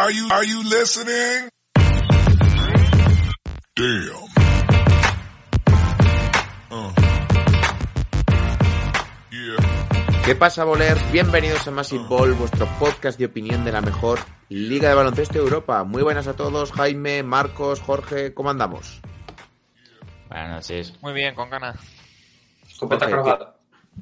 Are you, are you listening? Damn. Uh. Yeah. ¿Qué pasa, bolers? Bienvenidos a Massive Ball, vuestro podcast de opinión de la mejor liga de baloncesto de Europa. Muy buenas a todos, Jaime, Marcos, Jorge, ¿cómo andamos? Buenas noches. Muy bien, con ganas. Escopeta Jorge, cruzada.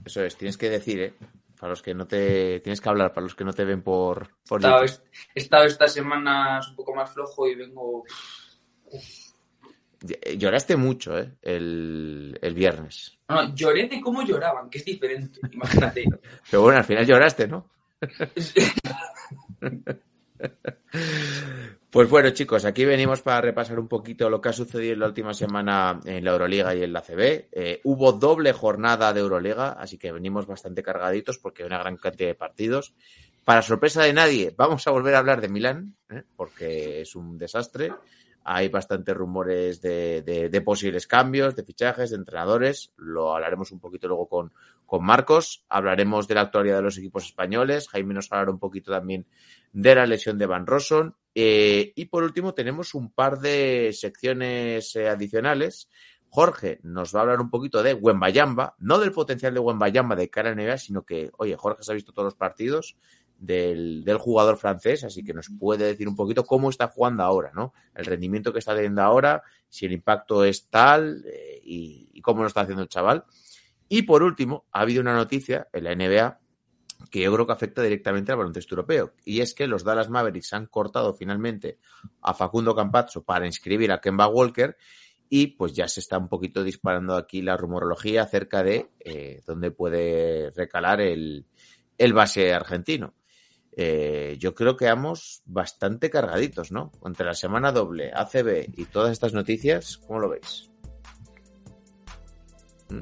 Eso es, tienes que decir, ¿eh? Para los que no te... Tienes que hablar, para los que no te ven por... por He estado, YouTube. he estado esta semana un poco más flojo y vengo. Lloraste mucho, ¿eh? El, el viernes. No, no, lloré de cómo lloraban, que es diferente. Imagínate. Pero bueno, al final lloraste, ¿no? Pues bueno, chicos, aquí venimos para repasar un poquito lo que ha sucedido en la última semana en la Euroliga y en la CB. Eh, hubo doble jornada de Euroliga, así que venimos bastante cargaditos porque hay una gran cantidad de partidos. Para sorpresa de nadie, vamos a volver a hablar de Milán, ¿eh? porque es un desastre. Hay bastantes rumores de, de- de posibles cambios, de fichajes, de entrenadores. Lo hablaremos un poquito luego con, con Marcos. Hablaremos de la actualidad de los equipos españoles. Jaime nos hablará un poquito también de la lesión de Van Rosson. Eh, y por último, tenemos un par de secciones eh, adicionales. Jorge nos va a hablar un poquito de Wembayamba, no del potencial de Wembayamba de cara a NBA, sino que, oye, Jorge se ha visto todos los partidos del, del jugador francés, así que nos puede decir un poquito cómo está jugando ahora, ¿no? El rendimiento que está teniendo ahora, si el impacto es tal eh, y, y cómo lo está haciendo el chaval. Y por último, ha habido una noticia en la NBA que yo creo que afecta directamente al baloncesto europeo. Y es que los Dallas Mavericks han cortado finalmente a Facundo Campazzo para inscribir a Kemba Walker y pues ya se está un poquito disparando aquí la rumorología acerca de eh, dónde puede recalar el, el base argentino. Eh, yo creo que vamos bastante cargaditos, ¿no? Entre la semana doble, ACB y todas estas noticias, ¿cómo lo veis?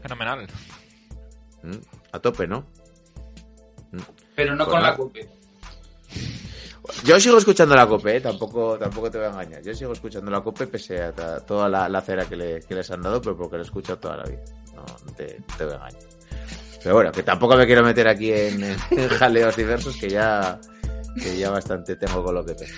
Fenomenal. ¿Mm? A tope, ¿no? Pero no Pues con nada. la CUPE. Yo sigo escuchando la COPE, ¿eh? tampoco, tampoco te voy a engañar. Yo sigo escuchando la COPE pese a toda la, la cera que, le- que les han dado, pero porque la he escuchado toda la vida. No, no te, no te voy a engañar. Pero bueno, que tampoco me quiero meter aquí en, en jaleos diversos, que ya, que ya bastante tengo con lo que tengo.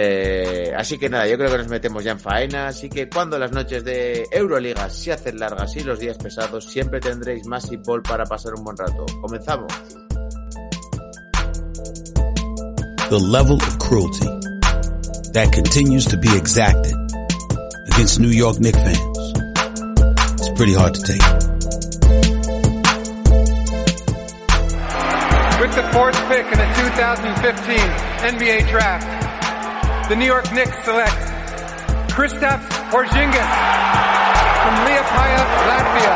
Eh, así que nada, yo creo que nos metemos ya en faena. Así que cuando las noches de Euroliga se hacen largas y los días pesados, siempre tendréis más ball para pasar un buen rato. Comenzamos. the level of cruelty that continues to be exacted against New York Knicks fans. It's pretty hard to take. With the fourth pick in the 2015 NBA Draft, the New York Knicks select Kristaps Porzingis from Liepaja, Latvia.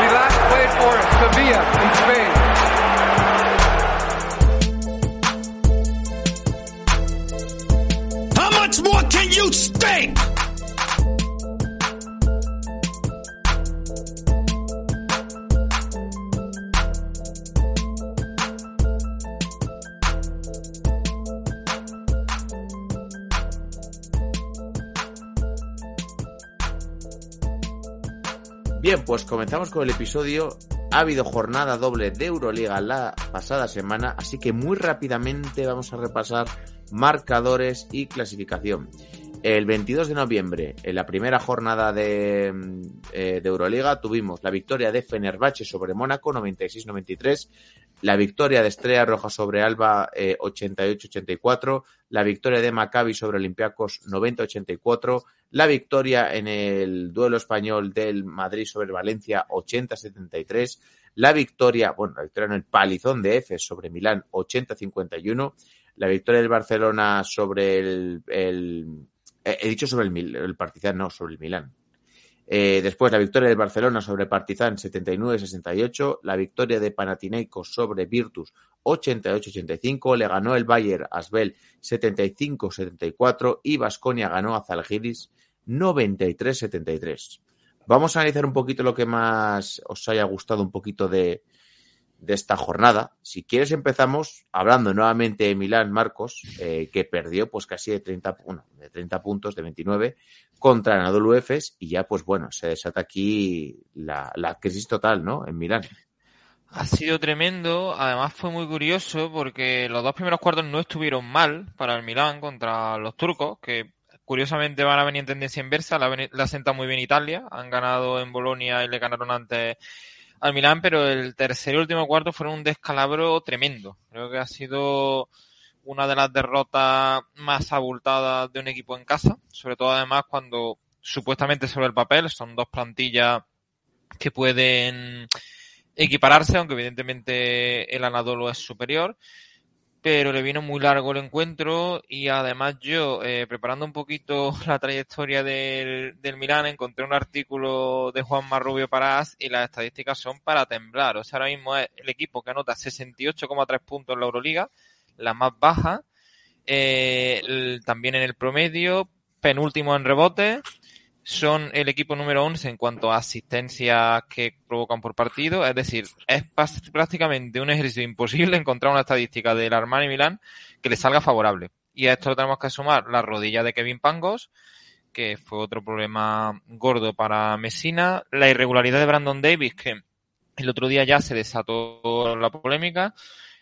He last played for Sevilla in Spain. How much more can you stink? Pues comenzamos con el episodio. Ha habido jornada doble de Euroliga la pasada semana, así que muy rápidamente vamos a repasar marcadores y clasificación. El 22 de noviembre, en la primera jornada de, mm, eh, de Euroliga, tuvimos la victoria de Fenerbahce sobre Mónaco 96-93, la victoria de Estrella Roja sobre Alba eh, 88-84, la victoria de Maccabi sobre Olympiacos 90-84, la victoria en el duelo español del Madrid sobre Valencia 80-73, la victoria, bueno, la victoria en el palizón de Efes sobre Milán 80-51, la victoria del Barcelona sobre el, el- eh, he dicho sobre el, el Partizan, no, sobre el Milán. Eh, después la victoria del Barcelona sobre Partizan 79-68, la victoria de Panathinaikos sobre Virtus 88-85, le ganó el Bayer Asbel 75-74 y Vasconia ganó a Zalgiris 93-73. Vamos a analizar un poquito lo que más os haya gustado un poquito de, de esta jornada. Si quieres empezamos hablando nuevamente de Milán Marcos, eh, que perdió pues casi de 30, bueno, de 30 puntos, de 29, contra Anadolu Efes y ya pues bueno, se desata aquí la, la crisis total, ¿no? En Milán. Ha sido tremendo, además fue muy curioso porque los dos primeros cuartos no estuvieron mal para el Milán contra los turcos, que curiosamente van a venir en tendencia inversa, la, la senta muy bien Italia, han ganado en Bolonia y le ganaron antes al Milán, pero el tercer y último cuarto fueron un descalabro tremendo. Creo que ha sido una de las derrotas más abultadas de un equipo en casa, sobre todo además cuando supuestamente sobre el papel son dos plantillas que pueden equipararse, aunque evidentemente el Anadolu es superior, pero le vino muy largo el encuentro y además yo, eh, preparando un poquito la trayectoria del, del Milán, encontré un artículo de Juan Marrubio Parás y las estadísticas son para temblar. O sea, ahora mismo es el equipo que anota 68,3 puntos en la Euroliga, la más baja, eh, también en el promedio, penúltimo en rebote, son el equipo número 11 en cuanto a asistencias que provocan por partido. Es decir, es prácticamente un ejercicio imposible encontrar una estadística del Armani Milán que le salga favorable. Y a esto lo tenemos que sumar la rodilla de Kevin Pangos, que fue otro problema gordo para Messina, la irregularidad de Brandon Davis, que el otro día ya se desató la polémica,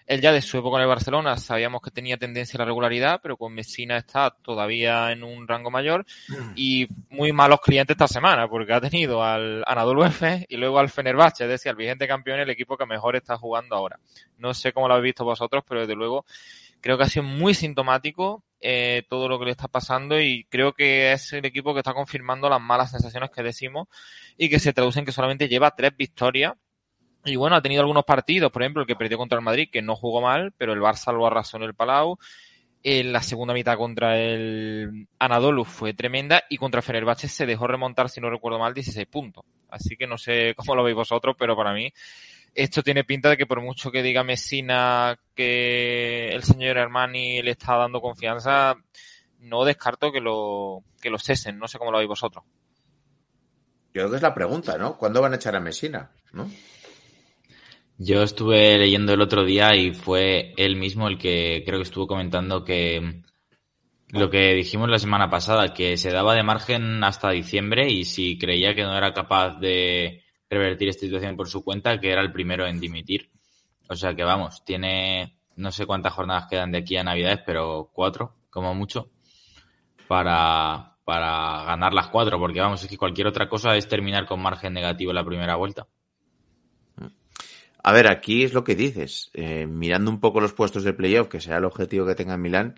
él ya de su época en el Barcelona sabíamos que tenía tendencia a la regularidad, pero con Messina está todavía en un rango mayor Mm. y muy malos clientes esta semana, porque ha tenido al Anadolu F y luego al Fenerbahce, es decir, al vigente campeón, el equipo que mejor está jugando ahora. No sé cómo lo habéis visto vosotros, pero desde luego creo que ha sido muy sintomático eh, todo lo que le está pasando y creo que es el equipo que está confirmando las malas sensaciones que decimos y que se traducen que solamente lleva tres victorias y bueno, ha tenido algunos partidos, por ejemplo, el que perdió contra el Madrid, que no jugó mal, pero el Barça lo arrasó en el Palau. En la segunda mitad contra el Anadolu fue tremenda y contra Fenerbahce se dejó remontar, si no recuerdo mal, 16 puntos. Así que no sé cómo lo veis vosotros, pero para mí esto tiene pinta de que por mucho que diga Messina que el señor Armani le está dando confianza, no descarto que lo, que lo cesen. No sé cómo lo veis vosotros. Yo creo que es la pregunta, ¿no? ¿Cuándo van a echar a Messina? ¿No? Yo estuve leyendo el otro día y fue él mismo el que creo que estuvo comentando que lo que dijimos la semana pasada, que se daba de margen hasta diciembre y si creía que no era capaz de revertir esta situación por su cuenta, que era el primero en dimitir. O sea que vamos, tiene no sé cuántas jornadas quedan de aquí a Navidades, pero cuatro, como mucho, para, para ganar las cuatro, porque vamos, es que cualquier otra cosa es terminar con margen negativo la primera vuelta. A ver, aquí es lo que dices. Eh, mirando un poco los puestos de playoff, que sea el objetivo que tenga Milán,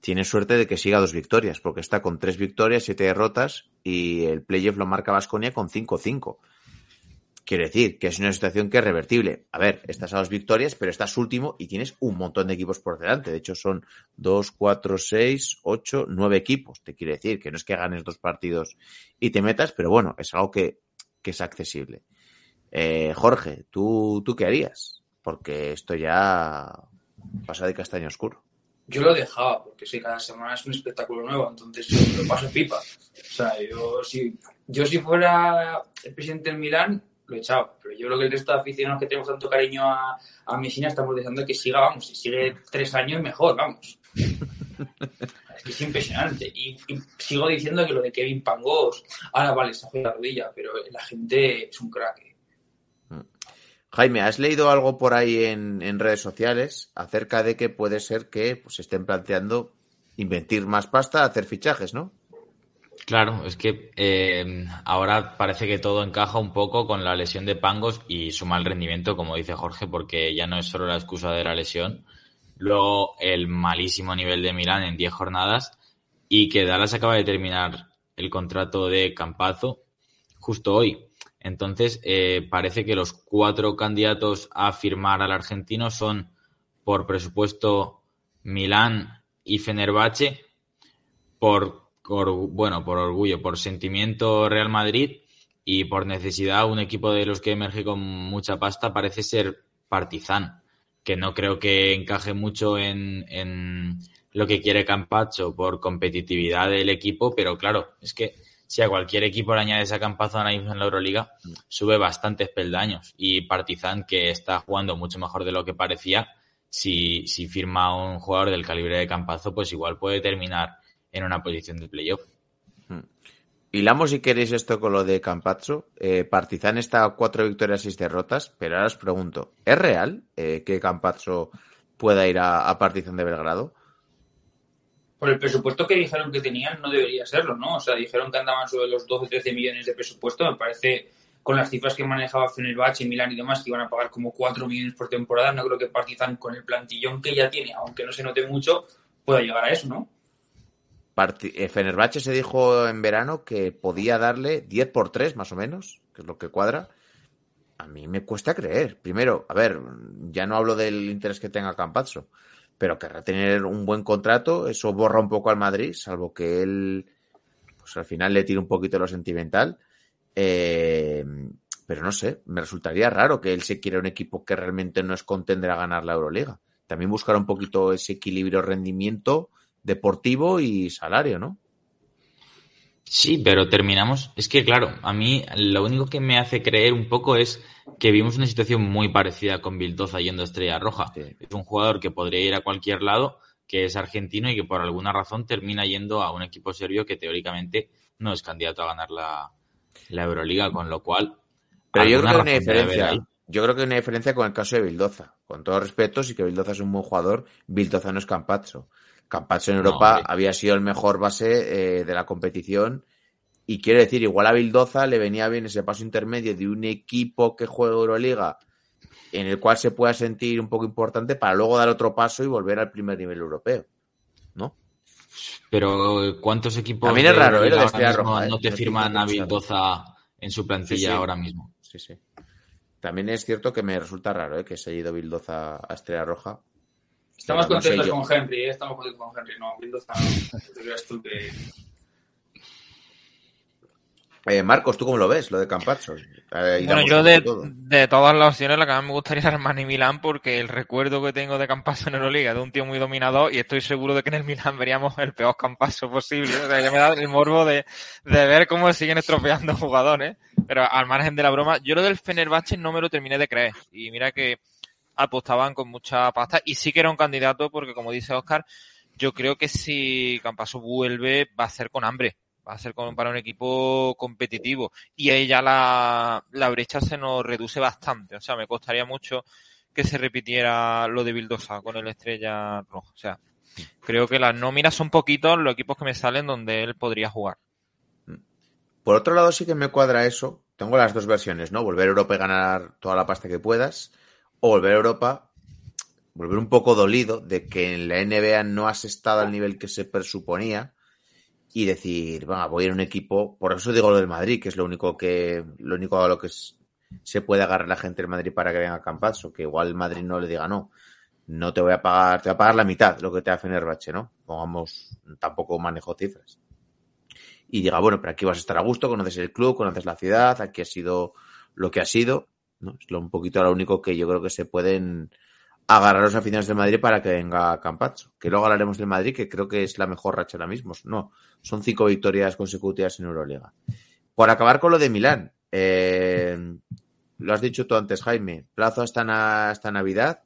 tiene suerte de que siga dos victorias, porque está con tres victorias, siete derrotas, y el playoff lo marca Vasconia con 5-5. Quiero decir que es una situación que es revertible. A ver, estás a dos victorias, pero estás último y tienes un montón de equipos por delante. De hecho, son dos, cuatro, seis, ocho, nueve equipos. Te quiere decir que no es que ganes dos partidos y te metas, pero bueno, es algo que, que es accesible. Eh, Jorge, ¿tú, ¿tú qué harías? Porque esto ya pasa de castaño oscuro. Yo lo dejaba, porque sí, cada semana es un espectáculo nuevo, entonces lo paso pipa. O sea, yo si, yo si fuera el presidente del Milán, lo echaba. Pero yo creo que el resto de aficionados que tenemos tanto cariño a, a Messina estamos deseando que siga, vamos, si sigue tres años mejor, vamos. Es impresionante. Y, sigo diciendo que lo de Kevin Pangos, ahora vale, se ha la rodilla, pero la gente es un crack. Jaime, ¿has leído algo por ahí en, en redes sociales acerca de que puede ser que pues, estén planteando invertir más pasta, hacer fichajes, ¿no? Claro, es que eh, ahora parece que todo encaja un poco con la lesión de Pangos y su mal rendimiento, como dice Jorge, porque ya no es solo la excusa de la lesión, luego el malísimo nivel de Milán en 10 jornadas y que Dallas acaba de terminar el contrato de Campazo justo hoy. Entonces, eh, parece que los cuatro candidatos a firmar al argentino son, por presupuesto, Milán y Fenerbahce, por, bueno, por orgullo, por sentimiento Real Madrid. Y por necesidad un equipo de los que emerge con mucha pasta parece ser Partizan, que no creo que encaje mucho en, en lo que quiere Campacho por competitividad del equipo, pero claro, es que si a cualquier equipo le añades a Campazo ahora mismo en la Euroliga, sube bastantes peldaños. Y Partizan, que está jugando mucho mejor de lo que parecía, si, si firma un jugador del calibre de Campazo, pues igual puede terminar en una posición de playoff. Hilamos si queréis esto con lo de Campazzo. Eh, Partizan está a cuatro victorias, seis derrotas, pero ahora os pregunto, ¿es real eh, que Campazzo pueda ir a, a Partizan de Belgrado? Por el presupuesto que dijeron que tenían, no debería serlo, ¿no? O sea, dijeron que andaban sobre los 12 o 13 millones de presupuesto. Me parece, con las cifras que manejaba Fenerbahce, Milán y demás, que iban a pagar como 4 millones por temporada, no creo que Partizan, con el plantillón que ya tiene, aunque no se note mucho, pueda llegar a eso, ¿no? Parti- eh, Fenerbahce se dijo en verano que podía darle 10 por 3 más o menos, que es lo que cuadra. A mí me cuesta creer. Primero, a ver, ya no hablo del interés que tenga Campazzo, pero querrá tener un buen contrato. Eso borra un poco al Madrid, salvo que él, pues al final le tire un poquito lo sentimental. Eh, pero no sé, me resultaría raro que él se quiera un equipo que realmente no es contender a ganar la Euroliga. También buscar un poquito ese equilibrio rendimiento deportivo y salario, ¿no? Sí, pero terminamos. Es que, claro, a mí lo único que me hace creer un poco es que vimos una situación muy parecida con Vildoza yendo a Estrella Roja. Sí. Es un jugador que podría ir a cualquier lado, que es argentino y que por alguna razón termina yendo a un equipo serbio que teóricamente no es candidato a ganar la, la Euroliga, con lo cual. Pero yo creo que hay una diferencia. Yo creo que hay una diferencia con el caso de Bildoza. Con todo respeto, sí que Bildoza es un buen jugador. Bildoza no es Campazzo. Campazzo en No, Europa había sido el mejor base eh, de la competición. Y quiero decir, igual a Bildoza le venía bien ese paso intermedio de un equipo que juega Euroliga en el cual se pueda sentir un poco importante para luego dar otro paso y volver al primer nivel europeo. ¿No? Pero ¿cuántos equipos También es raro, ¿eh? de ahora Roja, ¿eh? no te No firman a. Vildoza en su plantilla Sí, sí. ahora mismo? Sí, sí. También es cierto que me resulta raro ¿eh? que se haya ido Bildoza a Estrella Roja. Estamos Pero no sé contentos con Henry, ¿eh? estamos contentos con Henry. No, Mendoza, tú que... Eh, Marcos, ¿tú cómo lo ves, lo de Campazzo? Eh, Bueno, yo de, de todas las opciones, la que más me gustaría es Armani Milán, porque el recuerdo que tengo de Campaso en Euroliga, de un tío muy dominador, y estoy seguro de que en el Milán veríamos el peor Campaso posible. O sea, ya me da el morbo de, de ver cómo siguen estropeando jugadores. Pero al margen de la broma, yo lo del Fenerbahce no me lo terminé de creer. Y mira que apostaban con mucha pasta, y sí que era un candidato, porque como dice Oscar, yo creo que si Campaso vuelve, va a ser con hambre. Va a ser con, para un equipo competitivo y ahí ya la, la brecha se nos reduce bastante. O sea, me costaría mucho que se repitiera lo de Bildosa con el Estrella Roja. O sea, creo que las nóminas son poquitos los equipos que me salen donde él podría jugar. Por otro lado, sí que me cuadra eso. Tengo las dos versiones, ¿no? Volver a Europa y ganar toda la pasta que puedas. O volver a Europa, volver un poco dolido de que en la NBA no has estado al nivel que se presuponía. Y decir, venga, voy a ir a un equipo. Por eso digo lo del Madrid, que es lo único que, lo único a lo que se puede agarrar la gente del Madrid para que venga a Campazzo. Que igual el Madrid no le diga no. No te voy a pagar, te voy a pagar la mitad lo que te da Fenerbahce, ¿no? Pongamos, tampoco manejo cifras y diga, bueno, pero aquí vas a estar a gusto, conoces el club, conoces la ciudad, aquí ha sido lo que ha sido, ¿no? Es lo un poquito lo único que yo creo que se pueden agarrar los aficionados del Madrid para que venga Campazzo. Que luego hablaremos del Madrid, que creo que es la mejor racha ahora mismo. No, son cinco victorias consecutivas en Euroliga. Por acabar con lo de Milán, eh, lo has dicho tú antes, Jaime, plazo hasta, na- hasta Navidad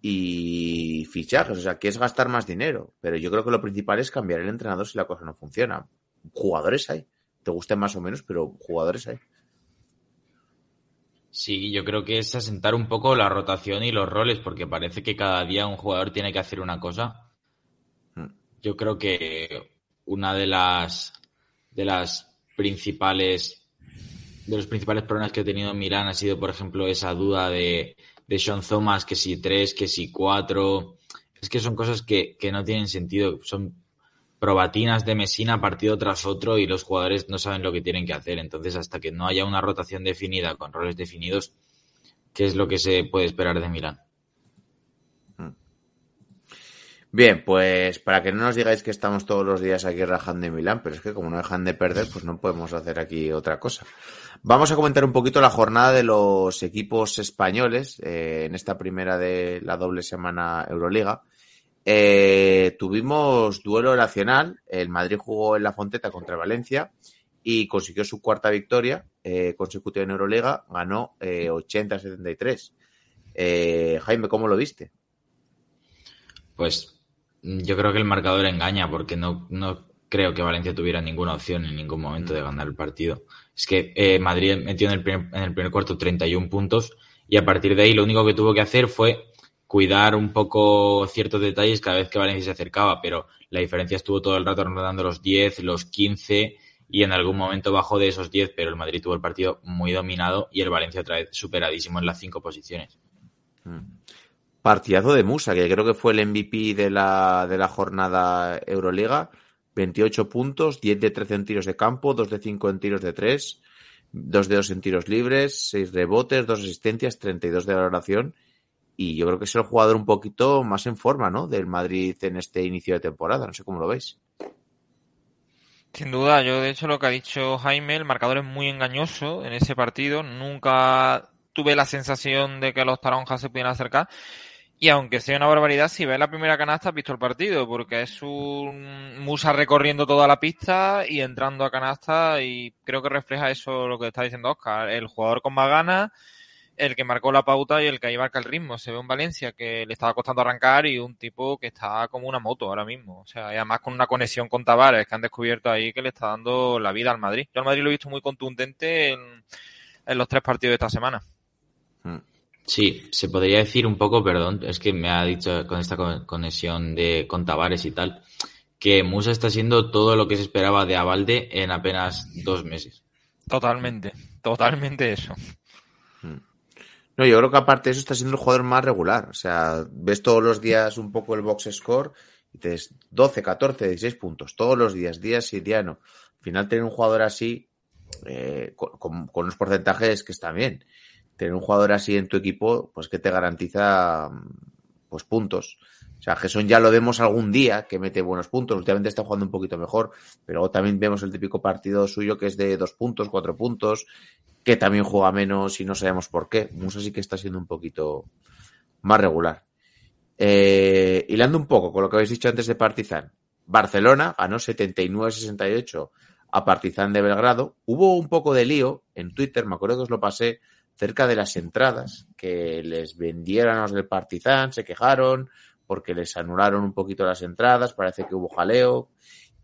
y fichajes, o sea, que es gastar más dinero, pero yo creo que lo principal es cambiar el entrenador si la cosa no funciona. Jugadores hay, te gusten más o menos, pero jugadores hay. Sí, yo creo que es asentar un poco la rotación y los roles, porque parece que cada día un jugador tiene que hacer una cosa. Mm. Yo creo que una de las de las principales de los principales problemas que ha tenido Milán ha sido, por ejemplo, esa duda de, de Sean Thomas, que si tres, que si cuatro. Es que son cosas que, que no tienen sentido. Son probatinas de Mesina partido tras otro y los jugadores no saben lo que tienen que hacer. Entonces, hasta que no haya una rotación definida con roles definidos, ¿qué es lo que se puede esperar de Milán? Bien, pues para que no nos digáis que estamos todos los días aquí rajando en Milán, pero es que como no dejan de perder, pues no podemos hacer aquí otra cosa. Vamos a comentar un poquito la jornada de los equipos españoles eh, en esta primera de la doble semana Euroliga. Eh, tuvimos duelo nacional, el Madrid jugó en la Fonteta contra Valencia y consiguió su cuarta victoria eh, consecutiva en Euroliga, ganó eh, 80-73. Eh, Jaime, ¿cómo lo viste? Pues yo creo que el marcador engaña, porque no, no creo que Valencia tuviera ninguna opción en ningún momento de ganar el partido. Es que Madrid metió en el, primer, en el primer cuarto 31 puntos y a partir de ahí lo único que tuvo que hacer fue cuidar un poco ciertos detalles cada vez que Valencia se acercaba, pero la diferencia estuvo todo el rato rondando los 10, los 15 y en algún momento bajó de esos 10, pero el Madrid tuvo el partido muy dominado y el Valencia otra vez superadísimo en las cinco posiciones. Partidazo de Musa, que creo que fue el MVP de la, de la jornada Euroliga. 28 puntos, 10 de 13 en tiros de campo, 2 de 5 en tiros de 3, 2 de 2 en tiros libres, 6 rebotes, 2 asistencias, 32 de valoración. Y yo creo que es el jugador un poquito más en forma, ¿no? Del Madrid en este inicio de temporada. No sé cómo lo veis. Sin duda, yo de hecho lo que ha dicho Jaime, el marcador es muy engañoso en ese partido. Nunca tuve la sensación de que los taronjas se pudieran acercar. Y aunque sea una barbaridad, si ves la primera canasta has visto el partido, porque es un Musa recorriendo toda la pista y entrando a canasta y creo que refleja eso lo que está diciendo Oscar. El jugador con más ganas, el que marcó la pauta y el que ahí marca el ritmo. Se ve un Valencia que le estaba costando arrancar y un tipo que está como una moto ahora mismo. O sea, y además con una conexión con Tavares que han descubierto ahí que le está dando la vida al Madrid. Yo al Madrid lo he visto muy contundente en, en los tres partidos de esta semana. Sí, se podría decir un poco, perdón, es que me ha dicho con esta conexión de con Tavares y tal, que Musa está siendo todo lo que se esperaba de Avalde en apenas dos meses. Totalmente, totalmente eso. No, yo creo que aparte de eso está siendo el jugador más regular. O sea, ves todos los días un poco el box score y te des 12, 14, 16 puntos. Todos los días, días y día no. Al final tener un jugador así, eh, con, con, con unos porcentajes que están bien tener un jugador así en tu equipo, pues que te garantiza pues puntos. O sea, Gesson ya lo vemos algún día que mete buenos puntos. Últimamente está jugando un poquito mejor, pero también vemos el típico partido suyo que es de dos puntos, cuatro puntos, que también juega menos y no sabemos por qué. Musa sí que está siendo un poquito más regular. Eh, hilando un poco con lo que habéis dicho antes de Partizan. Barcelona ganó 79-68 a Partizan de Belgrado. Hubo un poco de lío en Twitter, me acuerdo que os lo pasé, cerca de las entradas que les vendieron a los del Partizan, se quejaron porque les anularon un poquito las entradas, parece que hubo jaleo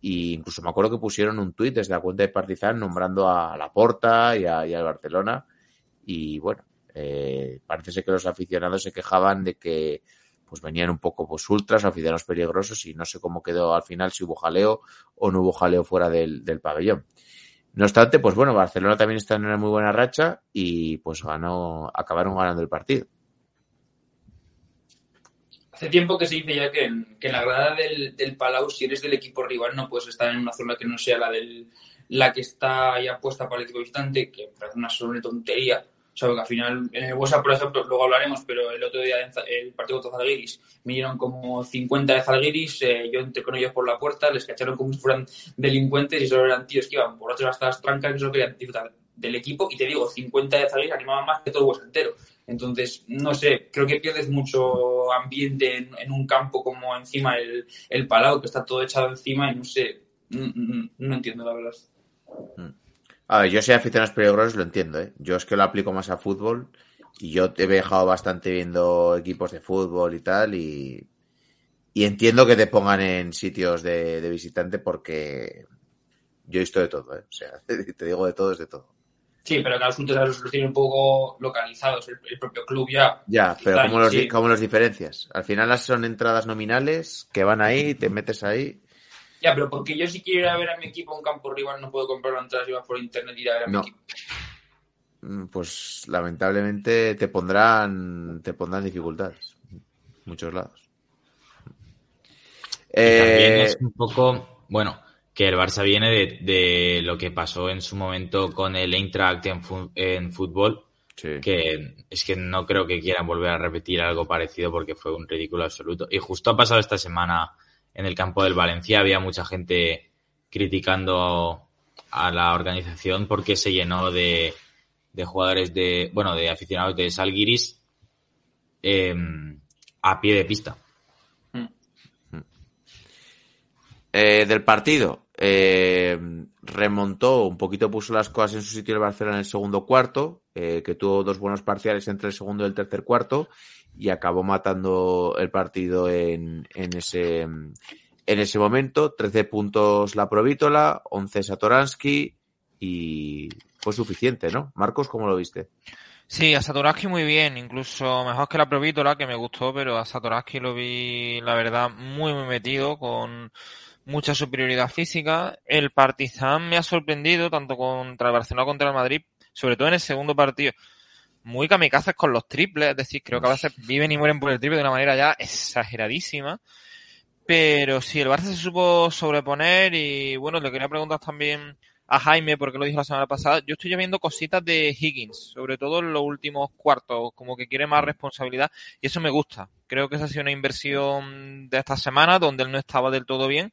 y incluso me acuerdo que pusieron un tuit desde la cuenta de Partizan nombrando a La Porta y a, y Barcelona y bueno, eh, parece ser que los aficionados se quejaban de que pues venían un poco pues ultras, aficionados peligrosos y no sé cómo quedó al final si hubo jaleo o no hubo jaleo fuera del, del pabellón. No obstante, pues bueno, Barcelona también está en una muy buena racha y pues ganó, acabaron ganando el partido. Hace tiempo que se dice ya que en, la grada del, Palau, si eres del equipo rival, no puedes estar en una zona que no sea la del la que está ya puesta para el equipo visitante, que parece una sola tontería. O sea, que al final, en el WhatsApp, por ejemplo, luego hablaremos, pero el otro día el partido contra Zalgiris vinieron como 50 de Zalgiris, eh, yo entré con ellos por la puerta, les cacharon como si fueran delincuentes y solo eran tíos que iban por otras hasta las trancas que solo querían disfrutar del equipo. Y te digo, 50 de Zalgiris animaban más que todo el WhatsApp entero. Entonces, no sé, creo que pierdes mucho ambiente en, un campo como encima el, el Palau, que está todo echado encima y no sé, no, no, no entiendo la verdad. A ver, yo soy aficionado a peligrosos, lo entiendo, ¿eh? Yo es que lo aplico más a fútbol y yo he viajado bastante viendo equipos de fútbol y tal y, y entiendo que te pongan en sitios de, de, visitante porque yo he visto de todo, ¿eh? O sea, te digo de todo es de todo. Sí, pero que los asuntos los tiene un poco localizados, el, el, propio club ya. Ya, pero ¿cómo los, sí. ¿cómo los diferencias? Al final son entradas nominales que van ahí, te metes ahí ya, pero porque yo si quiero ir a ver a mi equipo a un campo rival no puedo comprar la entrada si vas por internet y ir a ver a no. mi equipo. Pues lamentablemente te pondrán te pondrán dificultades. Muchos lados. Eh... También es un poco, bueno, que el Barça viene de, de, lo que pasó en su momento con el Eintracht en, en fútbol, sí. que es que no creo que quieran volver a repetir algo parecido porque fue un ridículo absoluto. Y justo ha pasado esta semana en el campo del Valencia había mucha gente criticando a la organización porque se llenó de, de jugadores de, bueno, de aficionados de Salguiris eh, a pie de pista. Eh, del partido, eh, remontó un poquito, puso las cosas en su sitio el Barcelona en el segundo cuarto, eh, que tuvo dos buenos parciales entre el segundo y el tercer cuarto, y acabó matando el partido en, en ese, en ese momento, 13 puntos la Provítola, 11 Satoransky y fue suficiente, ¿no? Marcos, ¿cómo lo viste? Sí, a Satoransky muy bien, incluso mejor que la Provítola, que me gustó, pero a Satoransky lo vi, la verdad, muy, muy metido, con mucha superioridad física. El Partizan me ha sorprendido, tanto contra el Barcelona contra el Madrid, sobre todo en el segundo partido. Muy kamikazes con los triples, es decir, creo que a veces viven y mueren por el triple de una manera ya exageradísima. Pero sí, el Barça se supo sobreponer y bueno, le quería preguntar también a Jaime, porque lo dijo la semana pasada, yo estoy ya viendo cositas de Higgins, sobre todo en los últimos cuartos, como que quiere más responsabilidad y eso me gusta. Creo que esa ha sido una inversión de esta semana donde él no estaba del todo bien,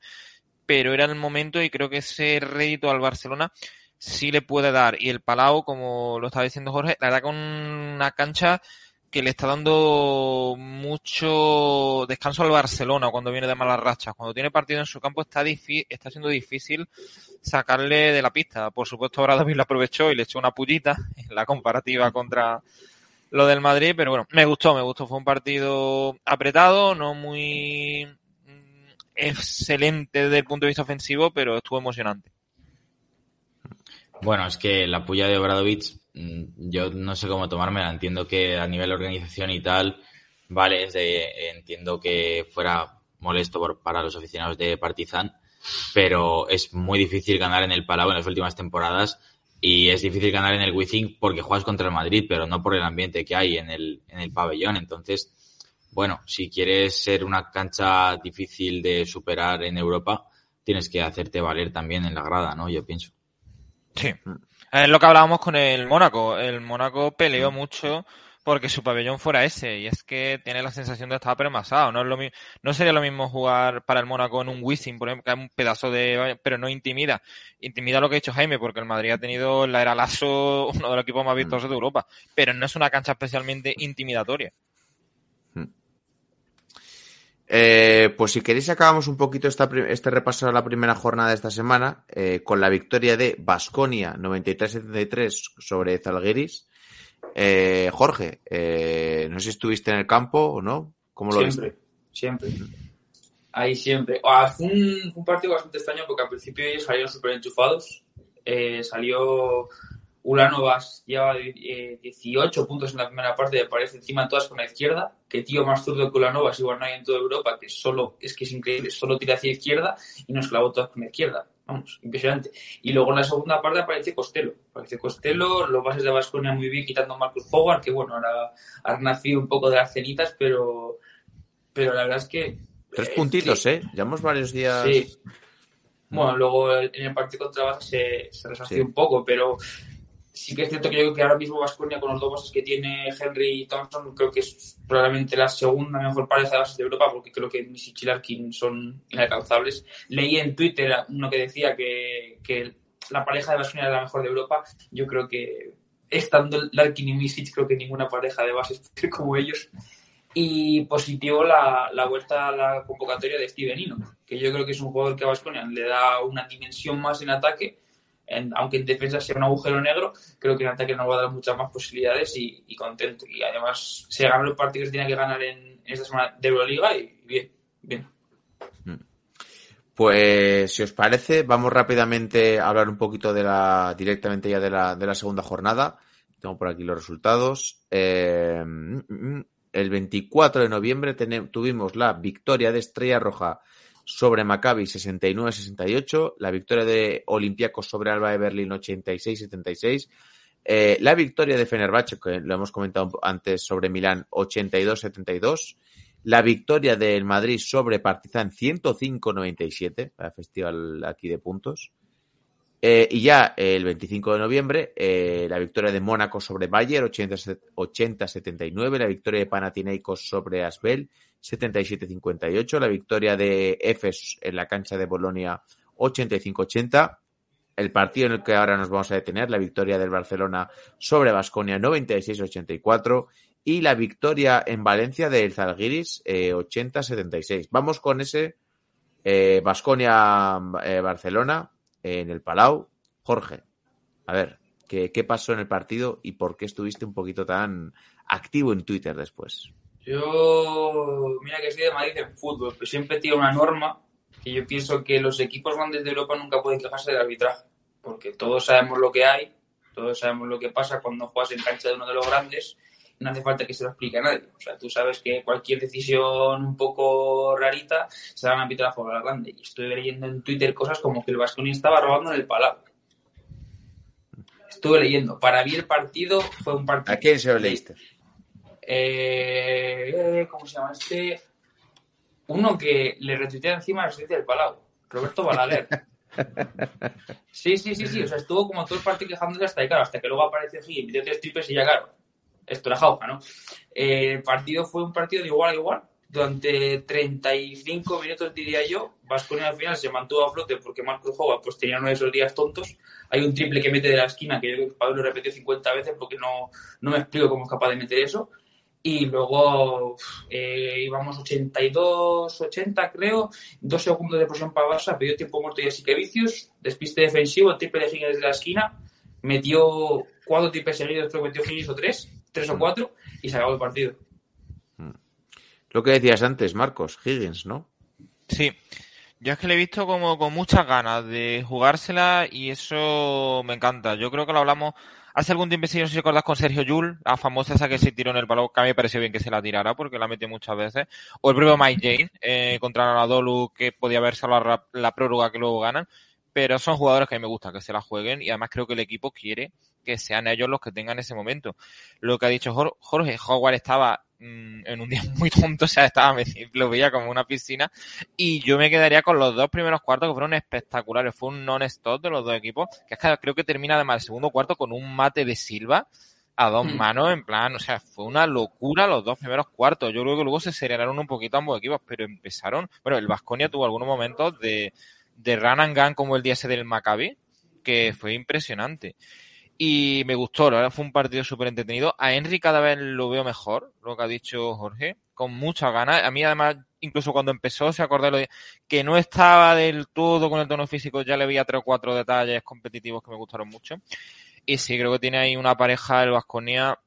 pero era el momento y creo que ese rédito al Barcelona sí le puede dar. Y el Palau, como lo estaba diciendo Jorge, la verdad con una cancha que le está dando mucho descanso al Barcelona cuando viene de malas rachas. Cuando tiene partido en su campo está, está siendo difícil sacarle de la pista. Por supuesto, ahora David lo aprovechó y le echó una pullita en la comparativa contra lo del Madrid, pero bueno, me gustó, me gustó. Fue un partido apretado, no muy excelente desde el punto de vista ofensivo, pero estuvo emocionante. Bueno, es que la puya de Obradovich, mm, yo no sé cómo tomármela. Entiendo que a nivel organización y tal, vale, entiendo que fuera molesto por, para los aficionados de Partizan, pero es muy difícil ganar en el Palau en las últimas temporadas y es difícil ganar en el Wizzing porque juegas contra el Madrid, pero no por el ambiente que hay en el, en el pabellón. Entonces, bueno, si quieres ser una cancha difícil de superar en Europa, tienes que hacerte valer también en la grada, ¿no? Yo pienso. Sí. Es lo que hablábamos con el Mónaco. El Mónaco peleó mucho porque su pabellón fuera ese. Y es que tiene la sensación de estar permasado. No, es lo no sería lo mismo jugar para el Mónaco en un Wizzing, por ejemplo, que es un pedazo de. Pero no intimida. Intimida lo que ha dicho Jaime, porque el Madrid ha tenido la era Lasso, uno de los equipos más vistosos de Europa. Pero no es una cancha especialmente intimidatoria. Eh, pues si queréis acabamos un poquito esta, este repaso de la primera jornada de esta semana eh, con la victoria de Basconia 93-73 sobre Zalgiris. Eh, Jorge, eh, no sé si estuviste en el campo o no. ¿Cómo lo siempre? Siempre, Ahí siempre. Ah, fue, un, fue, un, partido bastante extraño porque al principio ellos salieron súper enchufados. Eh, salió Ulanovas lleva eh, 18 puntos en la primera parte, me parece, encima todas con la izquierda. Que tío más zurdo que Ulanovas, igual no hay en toda Europa, que solo, es que es increíble, solo tira hacia izquierda y nos clavó todas con la izquierda. Vamos, impresionante. Y luego en la segunda parte aparece Costello. Aparece Costello, los bases de Vasconia muy bien, quitando a Marcus Howard, que bueno, ahora ha nacido un poco de las cenitas, pero, pero la verdad es que. Tres puntitos, que, ¿eh? Llevamos varios días. Sí. Bueno, luego en el partido contra se, se sí. un poco, pero sí que es cierto que yo creo que ahora mismo Vasconia con los dos bases que tiene Henry y Thompson creo que es probablemente la segunda mejor pareja de bases de Europa porque creo que Misic y Larkin son inalcanzables. Leí en Twitter uno que decía que, que la pareja de Vasconia era la mejor de Europa. Yo creo que estando Larkin y Misic creo que ninguna pareja de bases como ellos. Y positivo la, la vuelta a la convocatoria de Steven Ino, que yo creo que es un jugador que a Vasconia le da una dimensión más en ataque aunque en defensa sea un agujero negro, creo que en ataque nos va a dar muchas más posibilidades y, contento. Y además se ganó los partidos que tenía que ganar en, esta semana de Euroliga y bien, bien. Pues si os parece, vamos rápidamente a hablar un poquito de la, directamente ya de la, de la segunda jornada. Tengo por aquí los resultados. Eh, el 24 de noviembre tuvimos la victoria de Estrella Roja sobre Maccabi 69-68, la victoria de Olympiacos sobre Alba de Berlín 86-76, eh, la victoria de Fenerbahce, que lo hemos comentado antes, sobre Milán 82-72, la victoria del Madrid sobre Partizan 105-97, el festival aquí de puntos, eh, y ya el 25 de noviembre, eh, la victoria de Mónaco sobre Bayer 80-79, la victoria de Panathinaikos sobre Asbel 77-58, la victoria de Efes en la cancha de Bolonia 85-80, el partido en el que ahora nos vamos a detener, la victoria del Barcelona sobre Basconia 96-84 y la victoria en Valencia del Zalgiris eh, 80-76. Vamos con ese Basconia-Barcelona en el Palau. Jorge, a ver, ¿qué, ¿qué, pasó en el partido y por qué estuviste un poquito tan activo en Twitter después? Yo, mira que soy de Madrid en fútbol, pero siempre tiro una norma que yo pienso que los equipos grandes de Europa nunca pueden quejarse del arbitraje, porque todos sabemos lo que hay, todos sabemos lo que pasa cuando juegas en cancha de uno de los grandes, no hace falta que se lo explique a nadie. O sea, tú sabes que cualquier decisión un poco rarita se van a arbitrar a favor del grande. Y estoy leyendo en Twitter cosas como que el Vasconi estaba robando en el palau. Estuve leyendo. Para mí el partido fue un partido. ¿A quién se lo leíste? Eh, ¿Cómo se llama este? Uno que le retuitea encima la residencia del Palau. Roberto Balaguer. Sí, sí, sí, sí. O sea, estuvo como todo el partido quejándose hasta ahí, claro, hasta que luego apareció Gil, metió tres triples y ya, claro. Esto era jauja, ¿no? Eh, el partido fue un partido de igual a igual. Durante 35 minutos, diría yo, Vasconia al final se mantuvo a flote porque Marcos Jova pues, tenía uno de esos días tontos. Hay un triple que mete de la esquina que yo creo que Pablo repetió 50 veces porque no, no me explico cómo es capaz de meter eso. Y luego eh, íbamos 82-80, creo. Dos segundos de presión para Barça, pidió tiempo muerto y así que vicios. Despiste defensivo, triple de Higgins desde la esquina. Metió cuatro triples seguidos, creo que metió Higgins o tres, tres o cuatro, y se acabó el partido. Lo que decías antes, Marcos, Higgins, ¿no? Sí. Yo es que le he visto como con muchas ganas de jugársela y eso me encanta. Yo creo que lo hablamos hace algún tiempo, si no sé si recuerdas, con Sergio Yul, la famosa esa que se tiró en el palo, que a mí me pareció bien que se la tirara porque la metió muchas veces. O el propio Mike Jane eh, contra Nadolu, que podía haber salvado la, la prórroga que luego ganan. Pero son jugadores que a mí me gusta que se la jueguen y además creo que el equipo quiere que sean ellos los que tengan ese momento. Lo que ha dicho Jor- Jorge, Howard estaba mm, en un día muy tonto, o sea, estaba, me- lo veía como una piscina, y yo me quedaría con los dos primeros cuartos que fueron espectaculares. Fue un non-stop de los dos equipos, que es que creo que termina además el segundo cuarto con un mate de Silva a dos Mm. manos, en plan, o sea, fue una locura los dos primeros cuartos. Yo creo que luego se serenaron un poquito ambos equipos, pero empezaron, bueno, el Vasconia tuvo algunos momentos de, de run and gun como el día ese del Maccabi, que fue impresionante. Y me gustó, la verdad fue un partido súper entretenido. A Henry cada vez lo veo mejor, lo que ha dicho Jorge, con muchas ganas. A mí además, incluso cuando empezó, se acordó de que no estaba del todo con el tono físico, ya le veía tres o cuatro detalles competitivos que me gustaron mucho. Y sí, creo que tiene ahí una pareja, el Vasconia,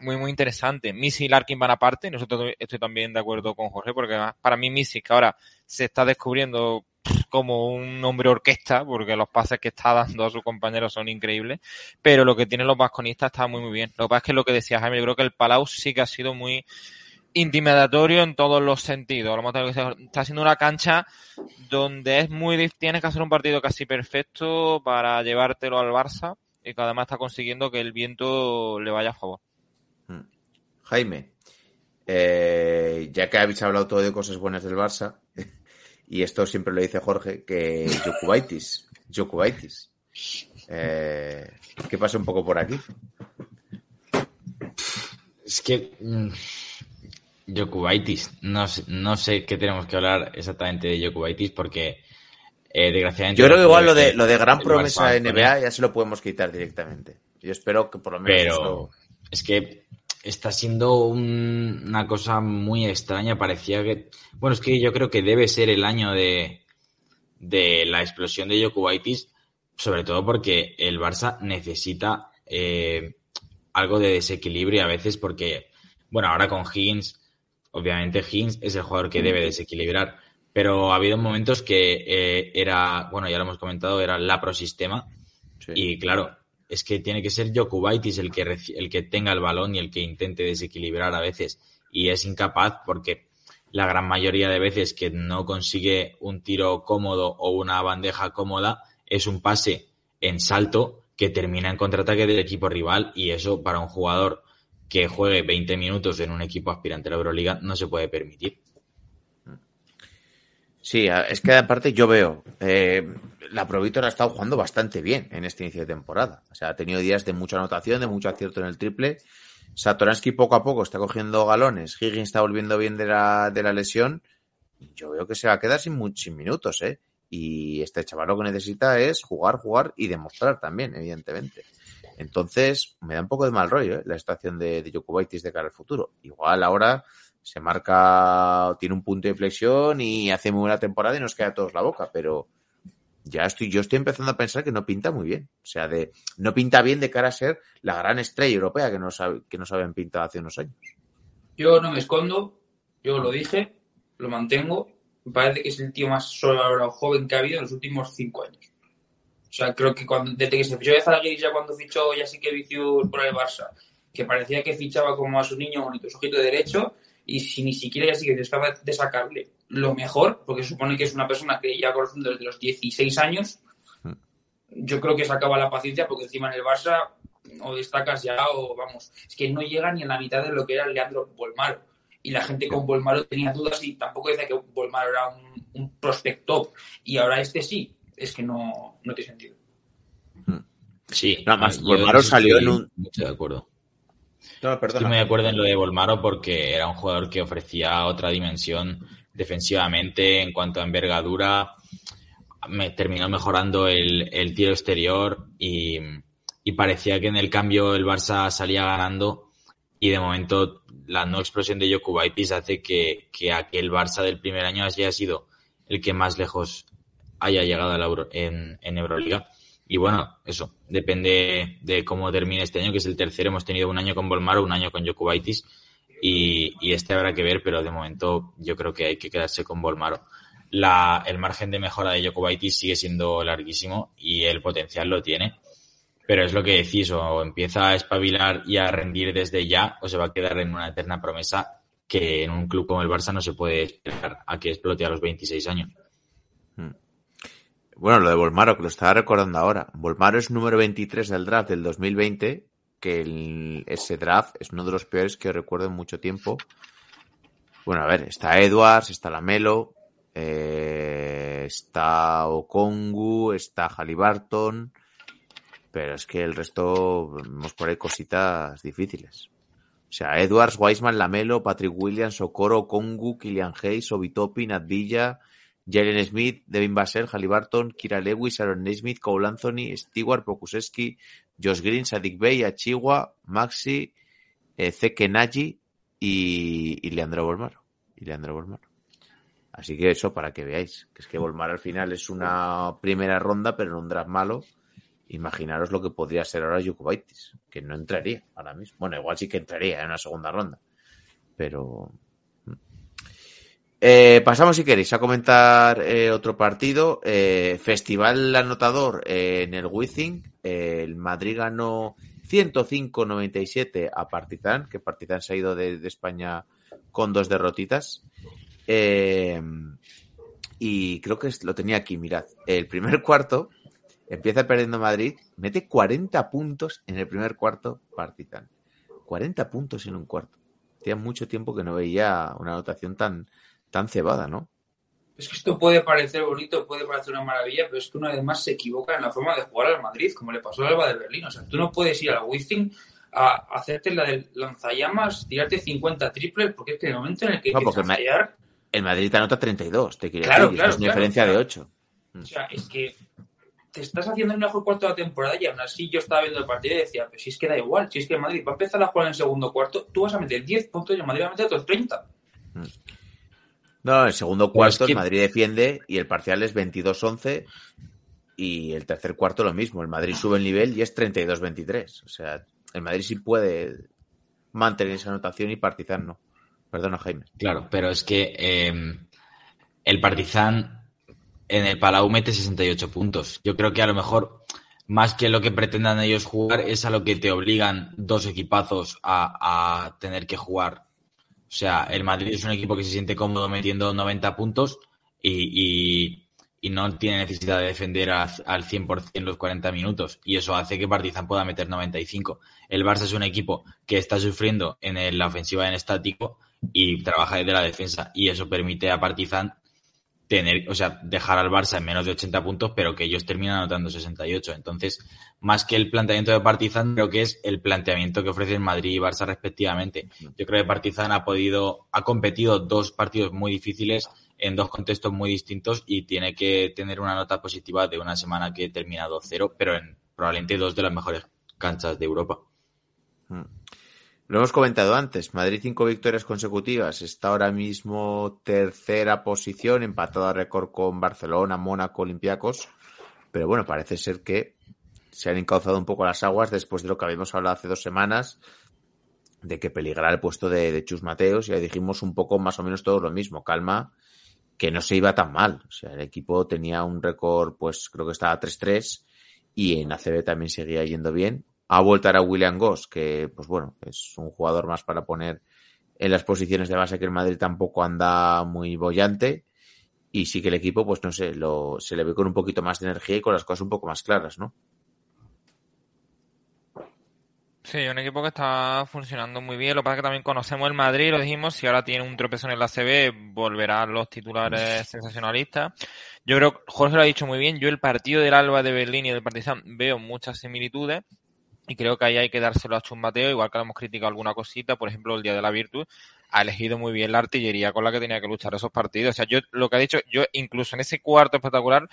muy, muy interesante. Missy y Larkin van aparte, nosotros estoy también de acuerdo con Jorge, porque para mí Missy, que ahora se está descubriendo como un hombre orquesta, porque los pases que está dando a sus compañeros son increíbles, pero lo que tienen los vasconistas está muy muy bien. Lo que pasa es que lo que decía Jaime, yo creo que el Palau sí que ha sido muy intimidatorio en todos los sentidos. Está siendo una cancha donde es muy tienes que hacer un partido casi perfecto para llevártelo al Barça y que además está consiguiendo que el viento le vaya a favor. Jaime, eh, ya que habéis hablado todo de cosas buenas del Barça, y esto siempre lo dice Jorge, que Jokubaitis, Jokubaitis. Eh, ¿Qué pasa un poco por aquí? Es que. mm, Jokubaitis. No, sé- no sé qué tenemos que hablar exactamente de Jokubaitis porque. eh, desgraciadamente. Yo creo que igual lo de, lo de gran promesa de NBA ya se lo podemos quitar directamente. Yo espero que por lo menos Pero es que está siendo un- una cosa muy extraña. Parecía que. Bueno, es que yo creo que debe ser el año de, de la explosión de Jokubaitis, sobre todo porque el Barça necesita eh, algo de desequilibrio a veces, porque, bueno, ahora con Higgins, obviamente Higgins es el jugador que debe desequilibrar. Pero ha habido momentos que eh, era, bueno, ya lo hemos comentado, era la prosistema. sí. Y claro, es que tiene que ser Jokubaitis el que, el que tenga el balón y el que intente desequilibrar a veces. Y es incapaz porque la gran mayoría de veces que no consigue un tiro cómodo o una bandeja cómoda es un pase en salto que termina en contraataque del equipo rival y eso para un jugador que juegue 20 minutos en un equipo aspirante a la Euroliga no se puede permitir. Sí, es que aparte yo veo, eh, la Provítor ha estado jugando bastante bien en este inicio de temporada. O sea, ha tenido días de mucha anotación, de mucho acierto en el triple. Satoransky poco a poco está cogiendo galones. Higgins está volviendo bien de la, de la lesión. Yo veo que se va a quedar sin muchos minutos, ¿eh? Y este chaval lo que necesita es jugar, jugar y demostrar también, evidentemente. Entonces, me da un poco de mal rollo, ¿eh? La situación de, de de cara al futuro. Igual ahora se marca, tiene un punto de inflexión y hace muy buena temporada y nos queda a todos la boca, pero ya estoy, yo estoy empezando a pensar que no pinta muy bien. O sea, de, no pinta bien de cara a ser la gran estrella europea que nos, que nos habían pintado hace unos años. Yo no me escondo, yo lo dije, lo mantengo. me parece que es el tío más solo joven que ha habido en los últimos cinco años. O sea, creo que cuando, desde que se fichó de ya cuando fichó ya sí que vició por el Barça, que parecía que fichaba como a su niño bonito, su ojito de derecho, y si ni siquiera ya sí que es capaz de sacarle lo mejor, porque supone que es una persona que ya conociendo desde los 16 años, yo creo que se acaba la paciencia porque encima en el Barça o destacas ya o vamos, es que no llega ni a la mitad de lo que era Leandro Bolmaro. Y la gente con Bolmaro tenía dudas y tampoco decía que Bolmaro era un, un prospect top. Y ahora este sí, es que no, no tiene sentido. Sí, Nada más, yo Volmaro eso salió en un- Mucho de acuerdo. No, Estoy muy de acuerdo en lo de Volmaro porque era un jugador que ofrecía otra dimensión defensivamente en cuanto a envergadura. Me terminó mejorando el, tiro exterior y, parecía que en el cambio el Barça salía ganando y de momento la no explosión de Jokubaitis hace que, que aquel Barça del primer año haya sido el que más lejos haya llegado a la Euro- en, en Euroliga. Y bueno, eso, depende de cómo termine este año, que es el tercero. Hemos tenido un año con Volmaro, un año con Jokubaitis y, este habrá que ver, pero de momento yo creo que hay que quedarse con Volmaro. La, el margen de mejora de Jokubaitis sigue siendo larguísimo y el potencial lo tiene. Pero es lo que decís, o empieza a espabilar y a rendir desde ya, o se va a quedar en una eterna promesa que en un club como el Barça no se puede esperar a que explote a los 26 años. Bueno, lo de Volmaro, que lo estaba recordando ahora. Volmaro es número 23 del draft del 2020, que ese draft es uno de los peores que recuerdo en mucho tiempo. Bueno, a ver, está Edwards, está Lamelo, eh, está Okongu, está Halliburton, pero es que el resto vemos por ahí cositas difíciles. O sea, Edwards, Wiseman, Lamelo, Patrick Williams, Okoro, Okongu, Killian Hayes, Obitopi, Nat Villa, Jalen Smith, Devin Vassell, Halliburton, Kira Lewis, Aaron Naismith, Cole Anthony, Stewart, Pokusevski, Josh Green, Sadik Bey, Achiwa, Maxi, eh, Zeke Nagy y, Leandro Bolmaro. Leandro Bolmaro. Así que eso para que veáis. Que es que Bolmaro al final es una primera ronda, pero en un draft malo. Imaginaros lo que podría ser ahora Jukubaitis, que no entraría ahora mismo. Bueno, igual sí que entraría en una segunda ronda. Pero eh, pasamos, si queréis, a comentar eh, otro partido. Eh, Festival anotador eh, en el Wizzing. El Madrid ganó 105-97 a Partizan, que Partizan se ha ido de, España con dos derrotitas. Y creo que lo tenía aquí, mirad. El primer cuarto empieza perdiendo Madrid, mete 40 puntos en el primer cuarto Partizan. 40 puntos en un cuarto. Hacía mucho tiempo que no veía una anotación tan, tan cebada, ¿no? Es que esto puede parecer bonito, puede parecer una maravilla, pero es que uno además se equivoca en la forma de jugar al Madrid, como le pasó al Alba de Berlín. O sea, tú no puedes ir al Wizzing a hacerte la del lanzallamas, tirarte 50 triples, porque es que en el momento en el que No, me- fallar, El Madrid te anota 32, te quiero Claro, decir, claro, es una claro, diferencia de claro. 8. o sea, es que te estás haciendo el mejor cuarto de la temporada y aún así yo estaba viendo el partido y decía, pero si es que da igual, si es que el Madrid va a empezar a jugar en el segundo cuarto, tú vas a meter 10 puntos y el Madrid va a meter otros 30. No, el segundo cuarto es que- el Madrid defiende y el parcial es 22-11 y el tercer cuarto lo mismo. El Madrid sube el nivel y es 32-23. O sea, el Madrid sí puede mantener esa anotación y Partizan no. Perdona, Jaime. Claro, pero es que eh, el Partizan en el Palau mete 68 puntos. Yo creo que a lo mejor, más que lo que pretendan ellos jugar, es a lo que te obligan dos equipazos a, a tener que jugar. O sea, el Madrid es un equipo que se siente cómodo metiendo 90 puntos y, y- y no tiene necesidad de defender al 100% los 40 minutos. Y eso hace que Partizan pueda meter 95. El Barça es un equipo que está sufriendo en la ofensiva en estático y trabaja desde la defensa. Y eso permite a Partizan tener, o sea, dejar al Barça en menos de 80 puntos, pero que ellos terminan anotando 68. Entonces, más que el planteamiento de Partizan, creo que es el planteamiento que ofrecen Madrid y Barça respectivamente. Yo creo que Partizan ha podido, ha competido dos partidos muy difíciles en dos contextos muy distintos y tiene que tener una nota positiva de una semana que termina 2-0, pero en probablemente dos de las mejores canchas de Europa. Lo hemos comentado antes, Madrid cinco victorias consecutivas, está ahora mismo tercera posición, empatado a récord con Barcelona, Mónaco, Olympiacos, pero bueno, parece ser que se han encauzado un poco las aguas después de lo que habíamos hablado hace dos semanas, de que peligrara el puesto de, de Chus Mateos, y ahí dijimos un poco más o menos todo lo mismo, calma, que no se iba tan mal. O sea, el equipo tenía un récord, pues creo que estaba 3-3 y en ACB también seguía yendo bien. Ha vuelto ahora William Goss, que pues bueno, es un jugador más para poner en las posiciones de base que el Madrid tampoco anda muy bollante. Y sí que el equipo, pues no sé, lo, se le ve con un poquito más de energía y con las cosas un poco más claras, ¿no? Sí, un equipo que está funcionando muy bien. Lo que pasa es que también conocemos el Madrid, lo dijimos, si ahora tiene un tropezón en la CB, volverán los titulares sensacionalistas. Yo creo, Jorge lo ha dicho muy bien, yo el partido del Alba de Berlín y del Partizan veo muchas similitudes y creo que ahí hay que dárselo a Chumbateo, igual que le hemos criticado alguna cosita, por ejemplo, el Día de la Virtud, ha elegido muy bien la artillería con la que tenía que luchar esos partidos. O sea, yo lo que ha dicho, yo incluso en ese cuarto espectacular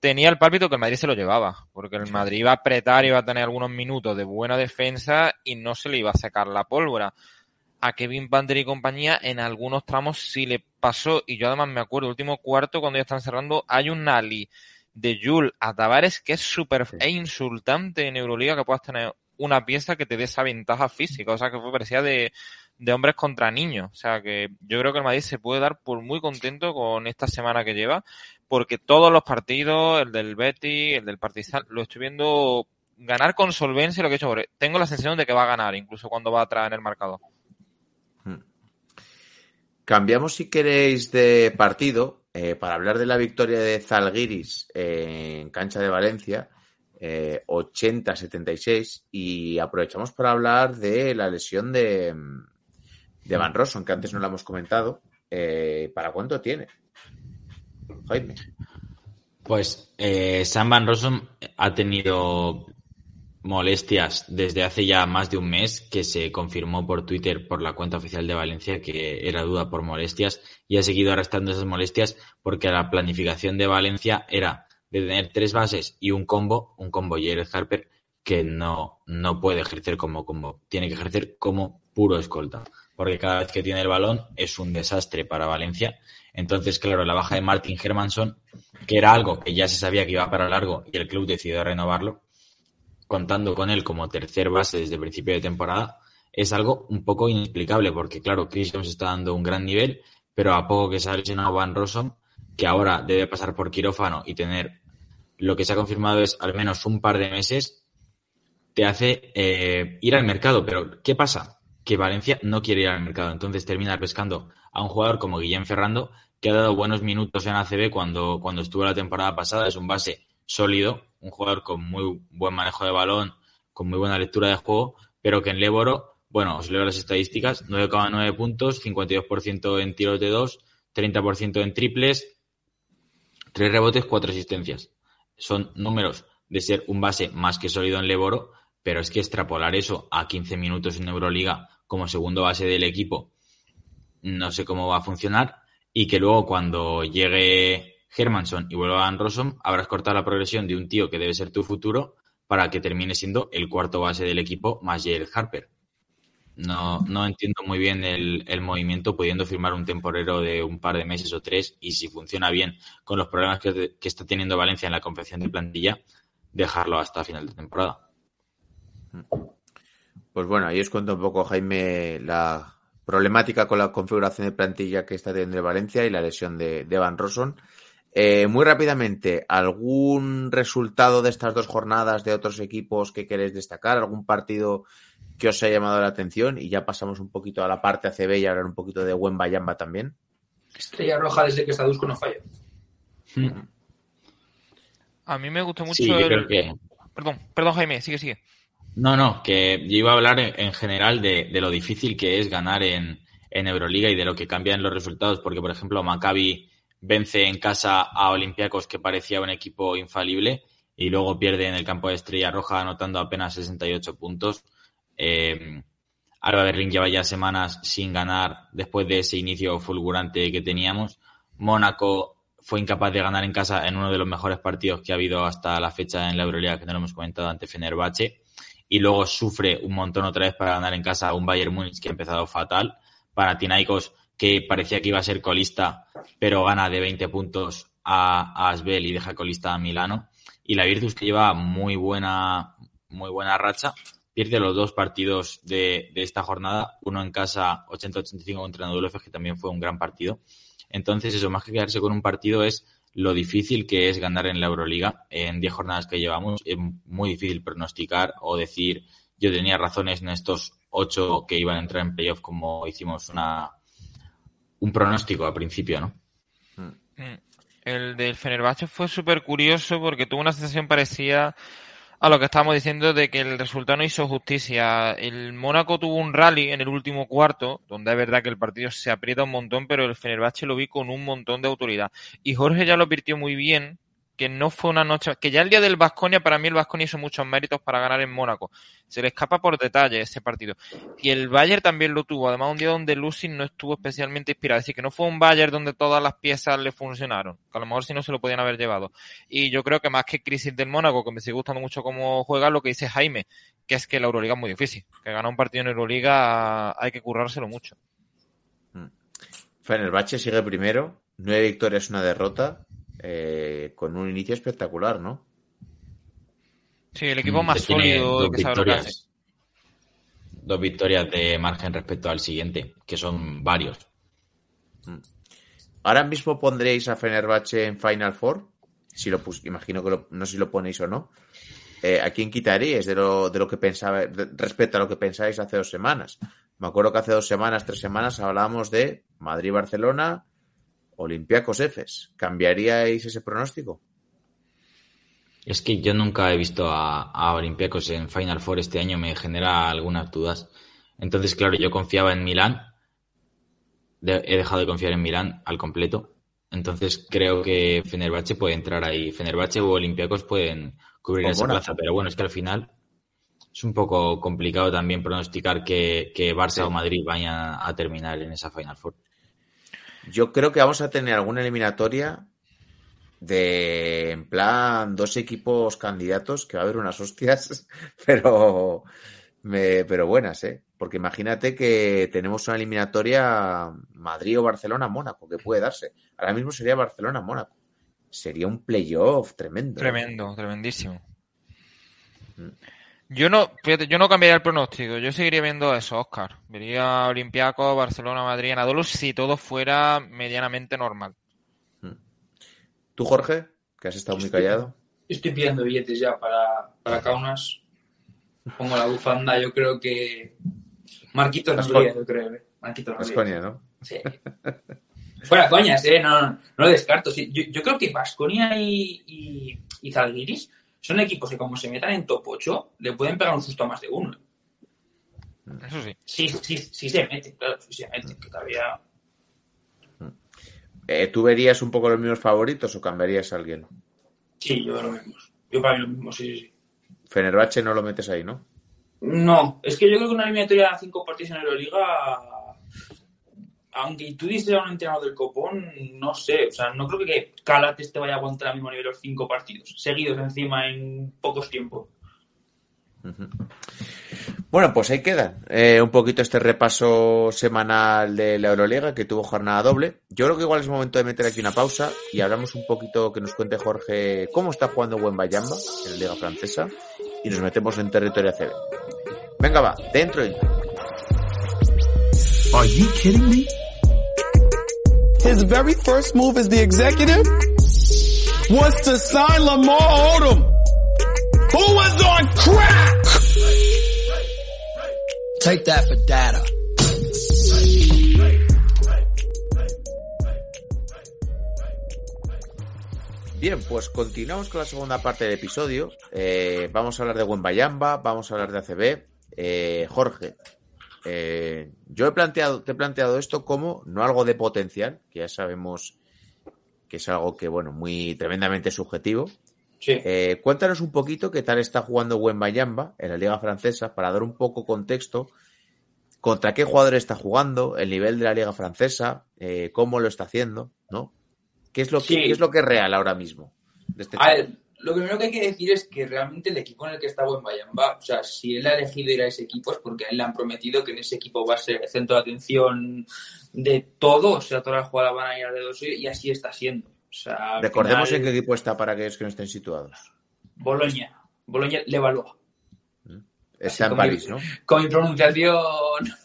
tenía el pálpito que el Madrid se lo llevaba, porque el Madrid iba a apretar, iba a tener algunos minutos de buena defensa y no se le iba a sacar la pólvora. A Kevin Pander y compañía en algunos tramos sí le pasó, y yo además me acuerdo, el último cuarto cuando ya están cerrando, hay un Nali de Jules a Tavares que es súper e insultante en Euroliga que puedas tener una pieza que te dé esa ventaja física, o sea que fue parecía de, de hombres contra niños. O sea que yo creo que el Madrid se puede dar por muy contento con esta semana que lleva, porque todos los partidos, el del Betty, el del Partizan, lo estoy viendo ganar con solvencia lo que he hecho. Tengo la sensación de que va a ganar, incluso cuando va atrás en el marcador. Hmm. Cambiamos, si queréis, de partido eh, para hablar de la victoria de Zalgiris en cancha de Valencia, eh, 80-76, y aprovechamos para hablar de la lesión de, de Van Rosson, que antes no lo hemos comentado. Eh, ¿Para cuánto tiene? Jaime. Pues eh, Sam Van Rosson ha tenido molestias desde hace ya más de un mes, que se confirmó por Twitter por la cuenta oficial de Valencia que era duda por molestias y ha seguido arrastrando esas molestias porque la planificación de Valencia era de tener tres bases y un combo, un combo Jared Harper, que no, no puede ejercer como combo, tiene que ejercer como puro escolta porque cada vez que tiene el balón es un desastre para Valencia. Entonces, claro, la baja de Martin Hermanson, que era algo que ya se sabía que iba para largo y el club decidió renovarlo, contando con él como tercer base desde el principio de temporada, es algo un poco inexplicable, porque claro, Chris Jones está dando un gran nivel, pero a poco que se ha lesionado Van Rossum, que ahora debe pasar por quirófano y tener lo que se ha confirmado es al menos un par de meses, te hace eh, ir al mercado. Pero, ¿qué pasa? que Valencia no quiere ir al mercado. Entonces termina pescando a un jugador como Guillem Ferrando, que ha dado buenos minutos en ACB cuando, cuando estuvo la temporada pasada. Es un base sólido, un jugador con muy buen manejo de balón, con muy buena lectura de juego, pero que en Leboro, bueno, os leo las estadísticas, 9,9 puntos, 52% en tiros de 2, 30% en triples, 3 rebotes, 4 asistencias. Son números de ser un base más que sólido en Leboro, pero es que extrapolar eso a 15 minutos en Euroliga como segundo base del equipo, no sé cómo va a funcionar. Y que luego cuando llegue Hermanson y vuelva a Rossum, habrás cortado la progresión de un tío que debe ser tu futuro para que termine siendo el cuarto base del equipo más Jared Harper. No, no entiendo muy bien el, el, movimiento pudiendo firmar un temporero de un par de meses o tres y si funciona bien con los problemas que, está teniendo Valencia en la confección de plantilla, dejarlo hasta final de temporada. Pues bueno, ahí os cuento un poco, Jaime, la problemática con la configuración de plantilla que está teniendo Valencia y la lesión de, de Van Rosson. Eh, muy rápidamente, ¿algún resultado de estas dos jornadas de otros equipos que queréis destacar? ¿Algún partido que os haya llamado la atención? Y ya pasamos un poquito a la parte ACB y hablar un poquito de buen Bayamba también. Estrella Roja desde que está Dusko no falla. A mí me gustó mucho sí, el... que... Perdón, perdón Jaime, sigue, sigue. No, no, que yo iba a hablar en, en general de, de, lo difícil que es ganar en, en, Euroliga y de lo que cambian los resultados, porque por ejemplo Maccabi vence en casa a Olympiacos que parecía un equipo infalible y luego pierde en el campo de Estrella Roja anotando apenas 68 puntos. Eh, Alba Berlín lleva ya semanas sin ganar después de ese inicio fulgurante que teníamos. Mónaco fue incapaz de ganar en casa en uno de los mejores partidos que ha habido hasta la fecha en la Euroliga, que no lo hemos comentado ante Fenerbahce y luego sufre un montón otra vez para ganar en casa a un Bayern Múnich que ha empezado fatal. Para Tinaikos, que parecía que iba a ser colista, pero gana de 20 puntos a, a Asbel y deja colista a Milano. Y la Virtus, que lleva muy buena, muy buena racha, pierde los dos partidos de, esta jornada, uno en casa 80-85 contra Nodulef, que también fue un gran partido. Entonces, eso, más que quedarse con un partido, es lo difícil que es ganar en la Euroliga. En 10 jornadas que llevamos, es muy difícil pronosticar o decir, yo tenía razones en estos 8 que iban a entrar en playoff, como hicimos una un pronóstico al principio, ¿no? Mm. El del Fenerbahce fue súper curioso porque tuvo una sensación parecida a lo que estábamos diciendo de que el resultado no hizo justicia. El Mónaco tuvo un rally en el último cuarto, donde es verdad que el partido se aprieta un montón, pero el Fenerbahce lo vi con un montón de autoridad. Y Jorge ya lo advirtió muy bien, que no fue una noche, que ya el día del Vasconia, para mí el Vasconia hizo muchos méritos para ganar en Mónaco. Se le escapa por detalle ese partido. Y el Bayern también lo tuvo, además un día donde Lucy no estuvo especialmente inspirado. Es decir, que no fue un Bayern donde todas las piezas le funcionaron, que a lo mejor si no se lo podían haber llevado. Y yo creo que más que crisis del Mónaco, que me sigue gustando mucho cómo juega, lo que dice Jaime, que es que la Euroliga es muy difícil. Que ganar un partido en Euroliga hay que currárselo mucho. Fenerbahce sigue primero, nueve victorias, una derrota, eh, con un inicio espectacular, ¿no? Sí, el equipo más Tiene sólido dos que victorias. Dos victorias de margen respecto al siguiente, que son varios. Ahora mismo pondréis a Fenerbahce en Final Four. Si lo pus- imagino que lo- no sé si lo ponéis o no. Eh, ¿A quién quitaríais de lo, de lo que pensaba de- respecto a lo que pensáis hace dos semanas? Me acuerdo que hace dos semanas, tres semanas hablábamos de Madrid-Barcelona, Olympiacos Efes. ¿Cambiaríais ese pronóstico? Es que yo nunca he visto a, a Olympiacos en Final Four este año, me genera algunas dudas. Entonces, claro, yo confiaba en Milán. De- he dejado de confiar en Milán al completo. Entonces creo que Fenerbahce puede entrar ahí. Fenerbahce o Olympiacos pueden cubrir O esa plaza. Pero bueno, es que al final es un poco complicado también pronosticar que, que Barça Sí. o Madrid vayan a terminar en esa Final Four. Yo creo que vamos a tener alguna eliminatoria de, en plan, dos equipos candidatos, que va a haber unas hostias, pero, me- pero buenas, ¿eh? Porque imagínate que tenemos una eliminatoria Madrid o Barcelona-Mónaco, que puede darse. Ahora mismo sería Barcelona-Mónaco. Sería un playoff tremendo. ¿eh? Tremendo, tremendísimo. Mm. Yo no, fíjate, yo no cambiaría el pronóstico, yo seguiría viendo eso, Oscar. Vería Olympiacos, Barcelona, Madrid, Anadolu si todo fuera medianamente normal. ¿Tú, Jorge? Que has estado muy callado. Estoy pidiendo billetes ya para, para Kaunas. Pongo la bufanda, yo creo que. Marquitos nos lía, yo creo. ¿eh? Nos. Vasconia, ¿no? Sí. Fuera coñas, eh, no, no, no lo descarto. Sí, yo, yo creo que Vasconia y, y, y Zalgiris son equipos que como se metan en top 8, le pueden pegar un susto a más de uno. Eso sí. Sí, sí, sí se meten, claro, sí se meten, que todavía... Eh, ¿Tú verías un poco los mismos favoritos o cambiarías a alguien? Sí, yo lo mismo. Yo para mí lo mismo, sí, sí, sí. Fenerbahce no lo metes ahí, ¿no? No, es que yo creo que una eliminatoria a cinco partidos en Euroliga, aunque tú dices a un entrenador del copón, no sé, o sea, no creo que Calates te vaya a aguantar al mismo nivel los cinco partidos, seguidos encima en pocos tiempos. Bueno, pues ahí queda eh, un poquito este repaso semanal de la Euroliga que tuvo jornada doble. Yo creo que igual es momento de meter aquí una pausa y hablamos un poquito que nos cuente Jorge cómo está jugando Wembayamba en la Liga Francesa y nos metemos en territorio ACB. Venga, va, dentro y Are you kidding me? His very first move as the executive was to sign Lamar Odom, who was on crack. Take that for data. Bien, pues continuamos con la segunda parte del episodio. Eh, vamos a hablar de Wembayamba, vamos a hablar de ACB. Eh, Jorge, eh, yo he planteado, te he planteado esto como no algo de potencial, que ya sabemos que es algo que, bueno, muy tremendamente subjetivo. Sí. Eh, cuéntanos un poquito qué tal está jugando Wembayamba en la Liga Francesa para dar un poco contexto contra qué jugador está jugando, el nivel de la Liga Francesa, eh, cómo lo está haciendo, ¿no? ¿Qué es lo que, Sí. qué es lo que es real ahora mismo? de este A chaval? ver, lo primero que hay que decir es que realmente el equipo en el que está Bayamba, o sea, si él ha elegido ir a ese equipo es porque a él le han prometido que en ese equipo va a ser el centro de atención de todo, o sea, todas las jugadas van a ir alrededor suyo y así está siendo. O sea, al Recordemos final, en qué equipo está para aquellos que no estén situados. Boloña. Boloña le evalúa. Está en París, ¿no? Con mi pronunciación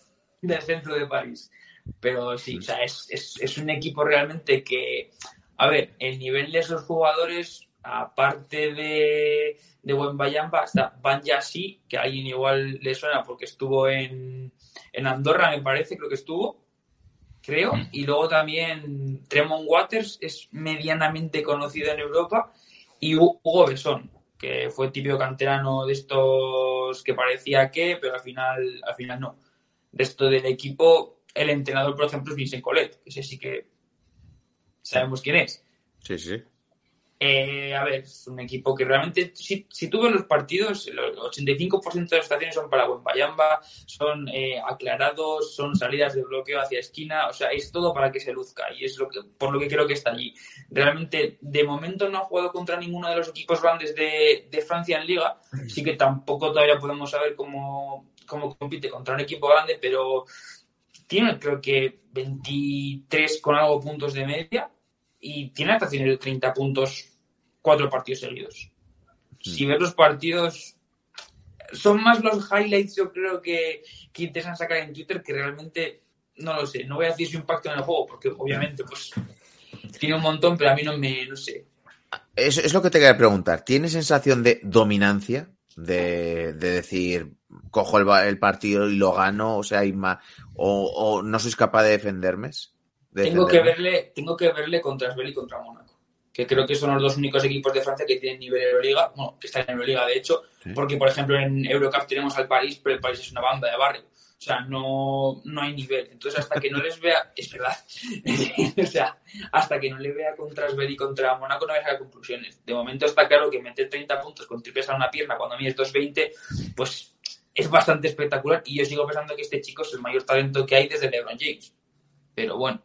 del centro de París. Pero sí, o sea, es, es, es un equipo realmente que, a ver, el nivel de esos jugadores, aparte de, de Buen Bayamba, está Van Yassi, que a alguien igual le suena porque estuvo en, en Andorra, me parece, creo que estuvo, creo. Y luego también Tremont Waters es medianamente conocido en Europa. Y Hu- Hugo Besón, que fue típico canterano de estos que parecía que, pero al final, al final no. De esto del equipo, el entrenador, por ejemplo, es Vincent Collet, que ese sí que sabemos quién es. Sí, sí. Eh, a ver, es un equipo que realmente, si, si tú ves los partidos, el 85% de las estaciones son para Bayamba, son eh, aclarados, son salidas de bloqueo hacia esquina, o sea, es todo para que se luzca y es lo que, por lo que creo que está allí. Realmente, de momento no ha jugado contra ninguno de los equipos grandes de, de Francia en Liga, así que tampoco todavía podemos saber cómo, cómo compite contra un equipo grande, pero tiene creo que 23 con algo puntos de media y tiene hasta de 30 puntos cuatro partidos seguidos. Si ves los partidos, son más los highlights, yo creo que, que intentan sacar en Twitter que realmente, no lo sé, no voy a decir su impacto en el juego, porque obviamente pues tiene un montón, pero a mí no me, no sé. Es, es lo que te quería preguntar. ¿Tienes sensación de dominancia? De, de decir, cojo el, el partido y lo gano, o sea, hay más, o, o no sois capaz de defenderme. de Tengo que verle, tengo que verle contra Asbel y contra Mónaco, que creo que son los dos únicos equipos de Francia que tienen nivel Euroliga, bueno, que están en Euroliga de hecho, Sí. porque por ejemplo en Eurocup tenemos al París, pero el París es una banda de barrio. O sea, no, no hay nivel. Entonces, hasta que no les vea, es verdad. o sea, hasta que no le vea contra Asbel y contra Mónaco, no voy a conclusiones. De momento está claro que meter 30 puntos con triples a una pierna cuando mides 2.20, pues es bastante espectacular. Y yo sigo pensando que este chico es el mayor talento que hay desde LeBron James. Pero bueno,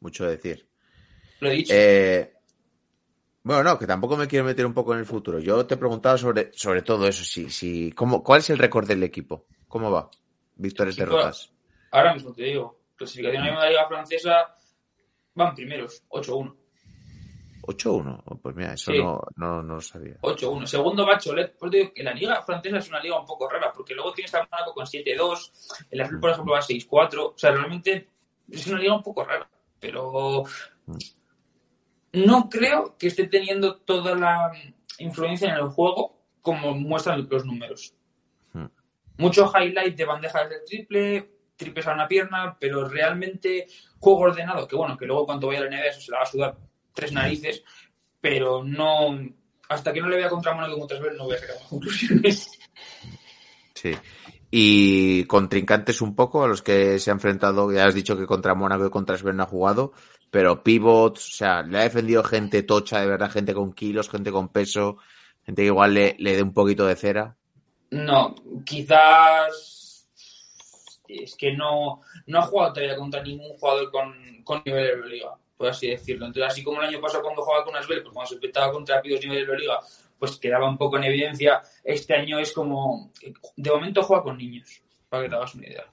Mucho decir. Lo he dicho. Eh, bueno, no, que tampoco me quiero meter un poco en el futuro. Yo te he preguntado sobre, sobre todo eso. Si, si, ¿cómo, ¿Cuál es el récord del equipo? ¿Cómo va? Victorias, derrotas. Ahora mismo te digo, clasificación de la Liga Francesa van primeros, 8-1. 8-1. Oh, Pues mira, eso Sí. no, no, no lo sabía. 8-1. Segundo va Cholet. Pues te digo que la Liga Francesa es una liga un poco rara, porque luego tienes a Mónaco con 7-2, el Azul, por ejemplo, va 6-4. O sea, realmente es una liga un poco rara. Pero no creo que esté teniendo toda la influencia en el juego como muestran los números. Hmm. Mucho highlight de bandejas de triple, triples a una pierna, pero realmente juego ordenado, que bueno, que luego cuando vaya a la NBA eso se la va a sudar tres narices, pero no. Hasta que no le vea contra Mónaco y contra no voy a sacar conclusiones. Sí. Y contrincantes un poco a los que se ha enfrentado, ya has dicho que contra Mónaco y contra Sven no ha jugado, pero pivots, o sea, le ha defendido gente tocha, de verdad, gente con kilos, gente con peso, gente que igual le, le dé un poquito de cera. No, quizás. Es que no, no ha jugado todavía contra ningún jugador con, con nivel de Euroliga, por así decirlo. Entonces, así como el año pasado cuando jugaba con Asbel, pues cuando se enfrentaba contra pibos nivel de Euroliga, pues quedaba un poco en evidencia. Este año es como. De momento juega con niños, para que te hagas una idea.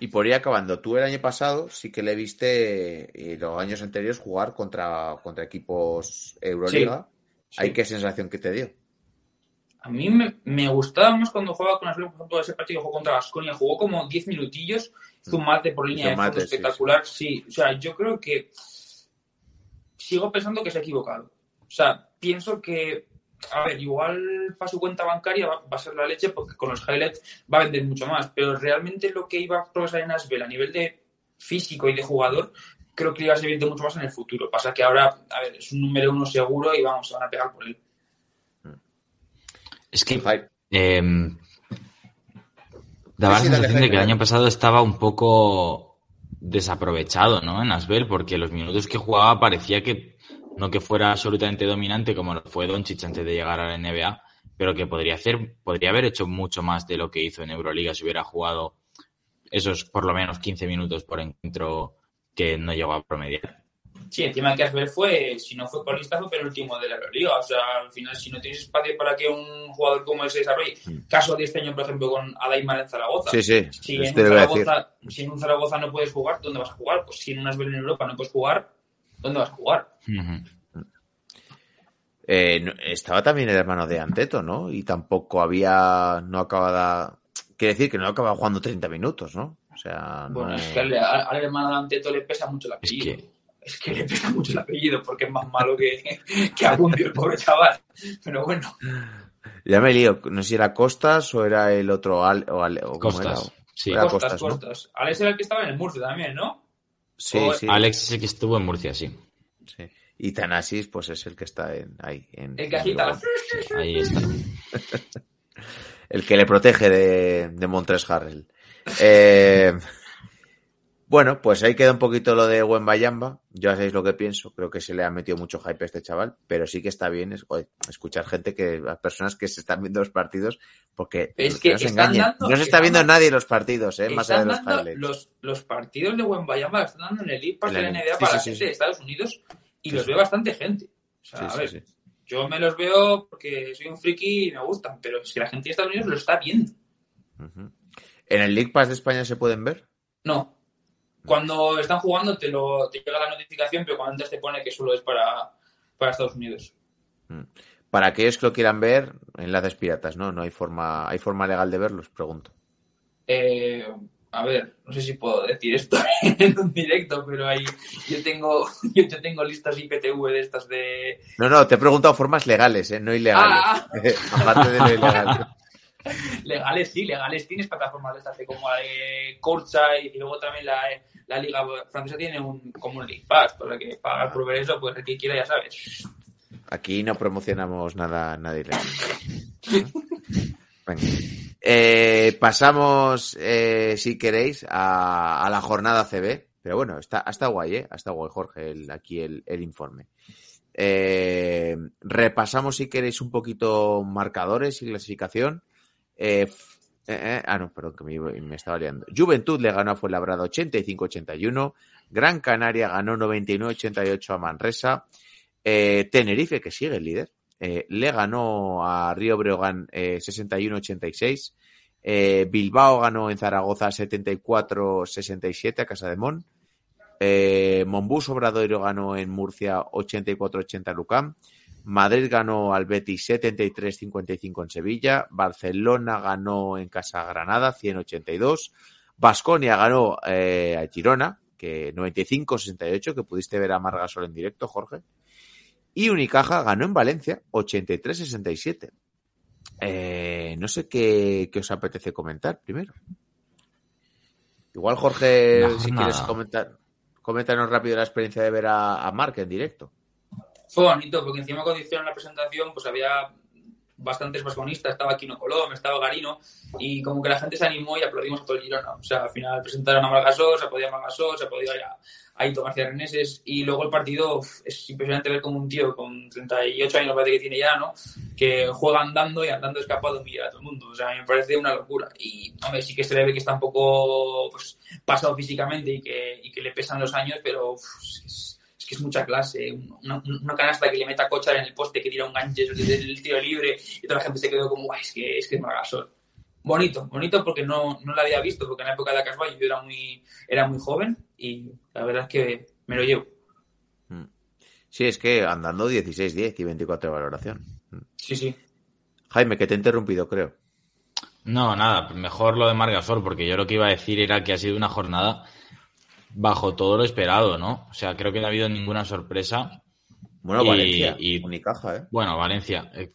Y por ir acabando, tú el año pasado sí que le viste, y los años anteriores, jugar contra, contra equipos Euroliga. Sí. ¿Hay qué sensación que te dio? A mí me, me gustaba más cuando jugaba con Asbel, por ejemplo, ese partido que jugó contra Vasconia. Jugó como 10 minutillos, hizo un mate por línea Hizo de fondo mate, sí, espectacular. Sí, o sea, yo creo que sigo pensando que se ha equivocado. O sea, pienso que, a ver, igual para su cuenta bancaria va, va a ser la leche porque con los highlights va a vender mucho más, pero realmente lo que iba a progresar en Asbel a nivel de físico y de jugador, creo que iba a servir de mucho más en el futuro. Pasa que ahora, a ver, es un número uno seguro y vamos, se van a pegar por él. Es que eh, daba Sí, sí, la sensación de que el año pasado estaba un poco desaprovechado, ¿no? En Asbel, porque los minutos que jugaba parecía que no que fuera absolutamente dominante como lo fue Doncic antes de llegar a la NBA, pero que podría hacer, podría haber hecho mucho más de lo que hizo en Euroliga si hubiera jugado esos por lo menos 15 minutos por encuentro que no llegó a promediar. Sí, encima que Asbel fue, si no fue colista, fue penúltimo de la Euroliga. O sea, al final, si no tienes espacio para que un jugador como ese desarrolle, caso de este año, por ejemplo, con Adaimar en Zaragoza. Sí, sí, Si en, a decir. Zaragoza, si en un Zaragoza no puedes jugar, ¿dónde vas a jugar? Pues si en un Asbel en Europa no puedes jugar, ¿dónde vas a jugar? Eh, estaba también el hermano de Anteto, ¿no? Y tampoco había, no acababa, quiere decir que no acababa jugando 30 minutos, ¿no? O sea, Bueno, no- es que al, hermano de Anteto le pesa mucho el Es apellido. que, Es que le pesa mucho el apellido porque es más malo que, que Abundio, el pobre chaval. Pero bueno, Ya me lío. No sé si era Costas o era el otro Al, o Ale- o cómo Costas. era. Sí. Era Costas, Costas, ¿no? Costas. Alex era el que estaba en el Murcia también, ¿no? Sí, O- sí, Alex es el que estuvo en Murcia, sí. sí. Y Tanasis, pues es el que está en, ahí. En, El que en. Bilbao. Ahí está. El que le protege de, de Montres Harrell. Eh, bueno, pues ahí queda un poquito lo de Wembayamba. Ya sabéis lo que pienso. Creo que se le ha metido mucho hype a este chaval, pero sí que está bien es- joder, escuchar gente que, las personas que se están viendo los partidos, porque Es no que nos están engañen, dando- no se está viendo dando- nadie los partidos, eh, más allá de los highlights. los, los partidos de Wembayama los están dando en el League Pass En de la NBA sí, para sí, la gente sí. de Estados Unidos y los ve bastante gente. O sea, a ver, yo me los veo porque soy un friki y me gustan, pero es que la gente de Estados Unidos lo está viendo. ¿En el League Pass de España se pueden ver? No. Cuando están jugando te, lo, te llega la notificación, pero cuando antes te pone que solo es para, para Estados Unidos. Para aquellos que lo quieran ver, enlaces piratas, ¿no? No hay forma, hay forma legal de verlos, pregunto. Eh, a ver, no sé si puedo decir esto en un directo, pero ahí yo tengo, yo, tengo listas IPTV de estas de... No, no, te he preguntado formas legales, ¿eh? No ilegales. Ah. Aparte de lo ilegal. Legales, sí, legales tienes plataformas de estas de como la de Courtside y luego también la, la Liga Francesa tiene un, como un League Pass, para que pagar por ver eso, pues el que quiera ya sabes. Aquí no promocionamos nada, nada ilegal. Venga. Eh, pasamos, eh, si queréis, a, a la jornada CB. Pero bueno, está, está guay, ¿eh? Está guay, Jorge, el- aquí el, el informe. Eh, repasamos, si queréis, un poquito marcadores y clasificación. Eh, eh, ah, no, perdón, que me, estaba liando. Juventud le ganó a Fuenlabrada 85-81. Gran Canaria ganó 99-88 a Manresa. Eh, Tenerife, que sigue el líder, le ganó a Río Breogán eh, 61-86. Eh, Bilbao ganó en Zaragoza 74-67 a Casa de Mon. Eh, Monbus ganó en Murcia 84-80 a Lucán. Madrid ganó al Betis 73-55 en Sevilla. Barcelona ganó en Casa Granada 100-82. Basconia ganó eh, a Girona, que 95-68, que pudiste ver a Margasol en directo, Jorge. Y Unicaja ganó en Valencia 83-67. Eh, no sé qué, qué os apetece comentar primero. Igual, Jorge, si quieres comentar, coméntanos rápido la experiencia de ver a, a Marc en directo. Fue bonito, porque encima cuando hicieron la presentación, pues había bastantes vasconistas, estaba Kino Colom, estaba Garino, y como que la gente se animó y aplaudimos a todo el Girona. O sea, al final presentaron a Margasol, se podía Margasol, se podía a Aito García Reneses, y luego el partido es impresionante ver como un tío con 38 años, parece que tiene ya, ¿no? Que juega andando y andando escapado humilla a todo el mundo. O sea, a me parece una locura. Y, hombre, sí que se le ve que está un poco pues, pasado físicamente y que, y que le pesan los años, pero uf, es que es mucha clase. Una, una canasta que le meta Cochar en el poste, que tira un gancho del tiro libre y toda la gente se quedó como, "Guau, es que es, que es Margasol. Bonito, bonito porque no, no la había visto, porque en la época de Acasbay yo era muy, era muy joven y la verdad es que me lo llevo. Sí, es que andando 16-10 y 24 de valoración. Sí, sí. Jaime, que te he interrumpido, creo. No, nada, mejor lo de Margasol, porque yo lo que iba a decir era que ha sido una jornada bajo todo lo esperado, ¿no? O sea, creo que no ha habido ninguna sorpresa. Bueno, Y- Valencia, y- Unicaja, ¿eh? Bueno, Valencia. eh,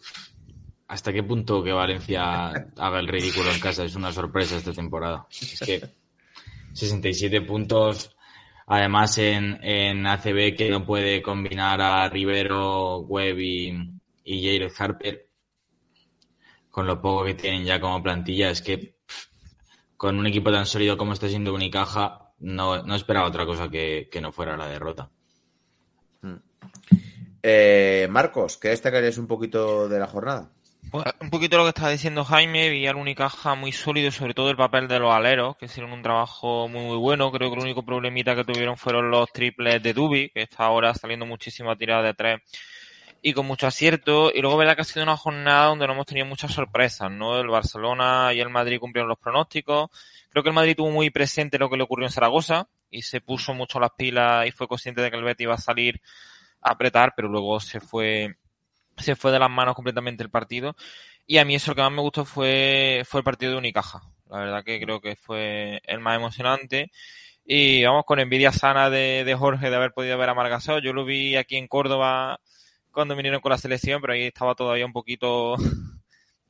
¿Hasta qué punto que Valencia haga el ridículo en casa es una sorpresa esta temporada? Es que 67 puntos, además en, en ACB que no puede combinar a Rivero, Webb y, y Jared Harper, con lo poco que tienen ya como plantilla, es que pff, con un equipo tan sólido como está siendo Unicaja, no, no esperaba otra cosa que, que no fuera la derrota. Eh, Marcos, ¿qué destacarías un poquito de la jornada? Pues, un poquito lo que estaba diciendo Jaime, vi al Unicaja muy sólido, sobre todo el papel de los aleros, que hicieron un trabajo muy muy bueno. Creo que el único problemita que tuvieron fueron los triples de Dubi, que está ahora saliendo muchísima tirada de tres y con mucho acierto. Y luego verdad que ha sido una jornada donde no hemos tenido muchas sorpresas, ¿no? El Barcelona y el Madrid cumplieron los pronósticos. Creo que el Madrid tuvo muy presente lo que le ocurrió en Zaragoza y se puso mucho las pilas y fue consciente de que el Betis iba a salir a apretar, pero luego se fue se fue de las manos completamente el partido. Y a mí eso lo que más me gustó fue, fue el partido de Unicaja. La verdad que creo que fue el más emocionante. Y vamos con envidia sana de, de Jorge de haber podido ver a Margasol. Yo lo vi aquí en Córdoba cuando vinieron con la selección, pero ahí estaba todavía un poquito...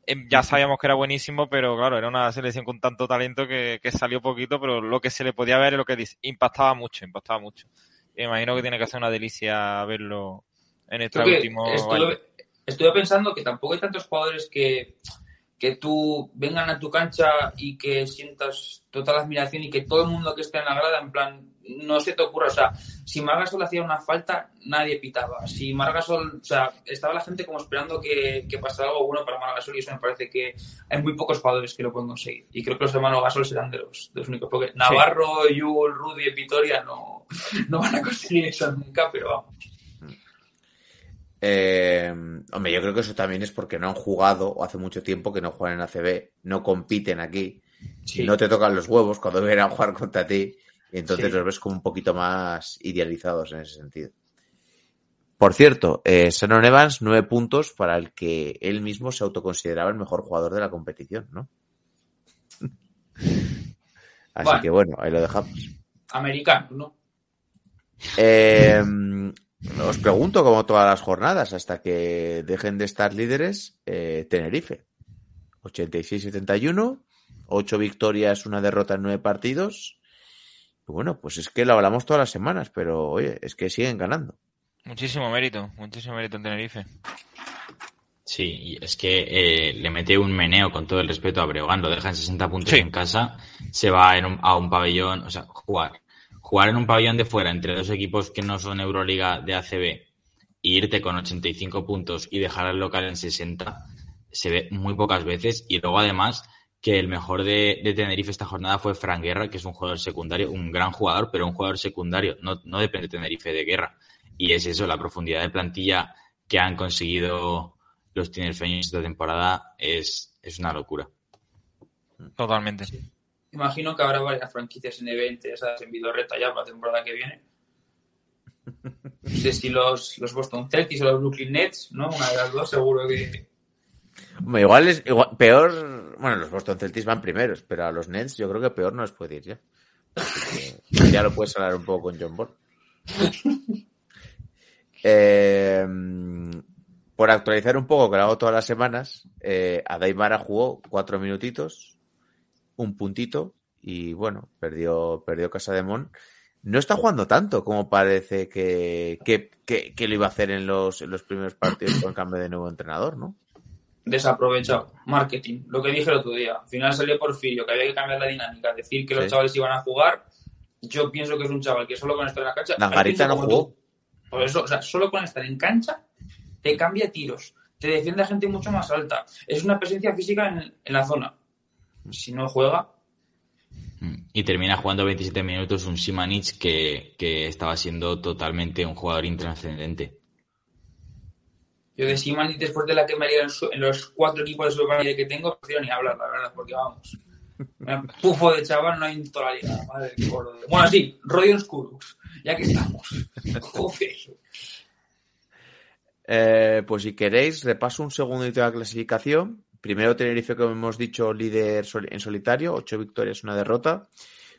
em, ya sabíamos que era buenísimo, pero claro, era una selección con tanto talento que, que salió poquito, pero lo que se le podía ver es lo que dice, impactaba mucho, impactaba mucho. Me imagino que tiene que ser una delicia verlo en este Creo último año. estuve pensando que tampoco hay tantos jugadores que, que tú vengan a tu cancha y que sientas total admiración y que todo el mundo que esté en la grada, en plan, no se te ocurra. O sea, si Margasol hacía una falta, nadie pitaba. Si Margasol, o sea, estaba la gente como esperando que, que pasara algo bueno para Margasol y eso me parece que hay muy pocos jugadores que lo pueden conseguir. Y creo que los hermanos Gasol serán de los, de los únicos. Porque Navarro, Yul, Rudy y Vitoria no, no van a conseguir eso nunca, pero vamos. Eh, hombre, yo creo que eso también es porque no han jugado o hace mucho tiempo que no juegan en ACB, no compiten aquí, Sí. no te tocan los huevos cuando vienen a jugar contra ti y entonces Sí. los ves como un poquito más idealizados en ese sentido. Por cierto, eh, Shannon Evans, nueve puntos para el que él mismo se autoconsideraba el mejor jugador de la competición, ¿no? Así Bueno. que bueno, ahí lo dejamos. Americanos, ¿no? Eh, os pregunto, como todas las jornadas, hasta que dejen de estar líderes, eh, Tenerife. 86-71, 8 victorias, una derrota en 9 partidos. Bueno, pues es que lo hablamos todas las semanas, pero oye, es que siguen ganando. Muchísimo mérito, muchísimo mérito en Tenerife. Sí, y es que eh, le mete un meneo con todo el respeto a Breogán, lo deja en 60 puntos Sí. en casa, se va en un- a un pabellón, o sea, jugar. Jugar en un pabellón de fuera entre dos equipos que no son Euroliga de ACB e irte con 85 puntos y dejar al local en 60 se ve muy pocas veces y luego además que el mejor de, de Tenerife esta jornada fue Fran Guerra, que es un jugador secundario, un gran jugador, pero un jugador secundario, no, no depende de Tenerife de Guerra. Y es eso, la profundidad de plantilla que han conseguido los tinerfeños esta temporada es, es una locura. Totalmente. Imagino que habrá varias franquicias en evento, esas en Vidorreta ya para la temporada que viene. No sé si los, los Boston Celtics o los Brooklyn Nets, ¿no? Una de las dos seguro que... Igual es igual- peor. Bueno, los Boston Celtics van primeros, pero a los Nets yo creo que peor no les puede ir ya. Que ya lo puedes hablar un poco con John Ball. Eh, por actualizar un poco, que lo hago todas las semanas, eh, Adaimara jugó cuatro minutitos, un puntito, y bueno, perdió, perdió Casa de Mon. No está jugando tanto como parece que, que, que- que lo iba a hacer en los, en los primeros partidos con cambio de nuevo entrenador, ¿no? Desaprovechado. Marketing. Lo que dije el otro día. Al final salió Porfirio, que había que cambiar la dinámica. Decir que los chavales iban a jugar. Yo pienso que es un chaval que solo con estar en la cancha... Langarita no jugó. tú. Por eso, o sea, solo con estar en cancha te cambia tiros. Te defiende a gente mucho más alta. Es una presencia física en, en la zona. Si no juega, Y termina jugando 27 minutos un Simanic que, que estaba siendo totalmente un jugador intrascendente. Yo de Simani, después de la que me haría en, los cuatro equipos de Superliga que tengo, no prefiero ni hablar, la verdad, porque vamos. Pufo de chaval no hay en toda la liga. Madre. Bueno, sí, Rodion Skurux, ya que estamos. Joder. Eh, pues si queréis, repaso un segundito de la clasificación. Primero Tenerife, como hemos dicho, líder en solitario, ocho victorias, una derrota.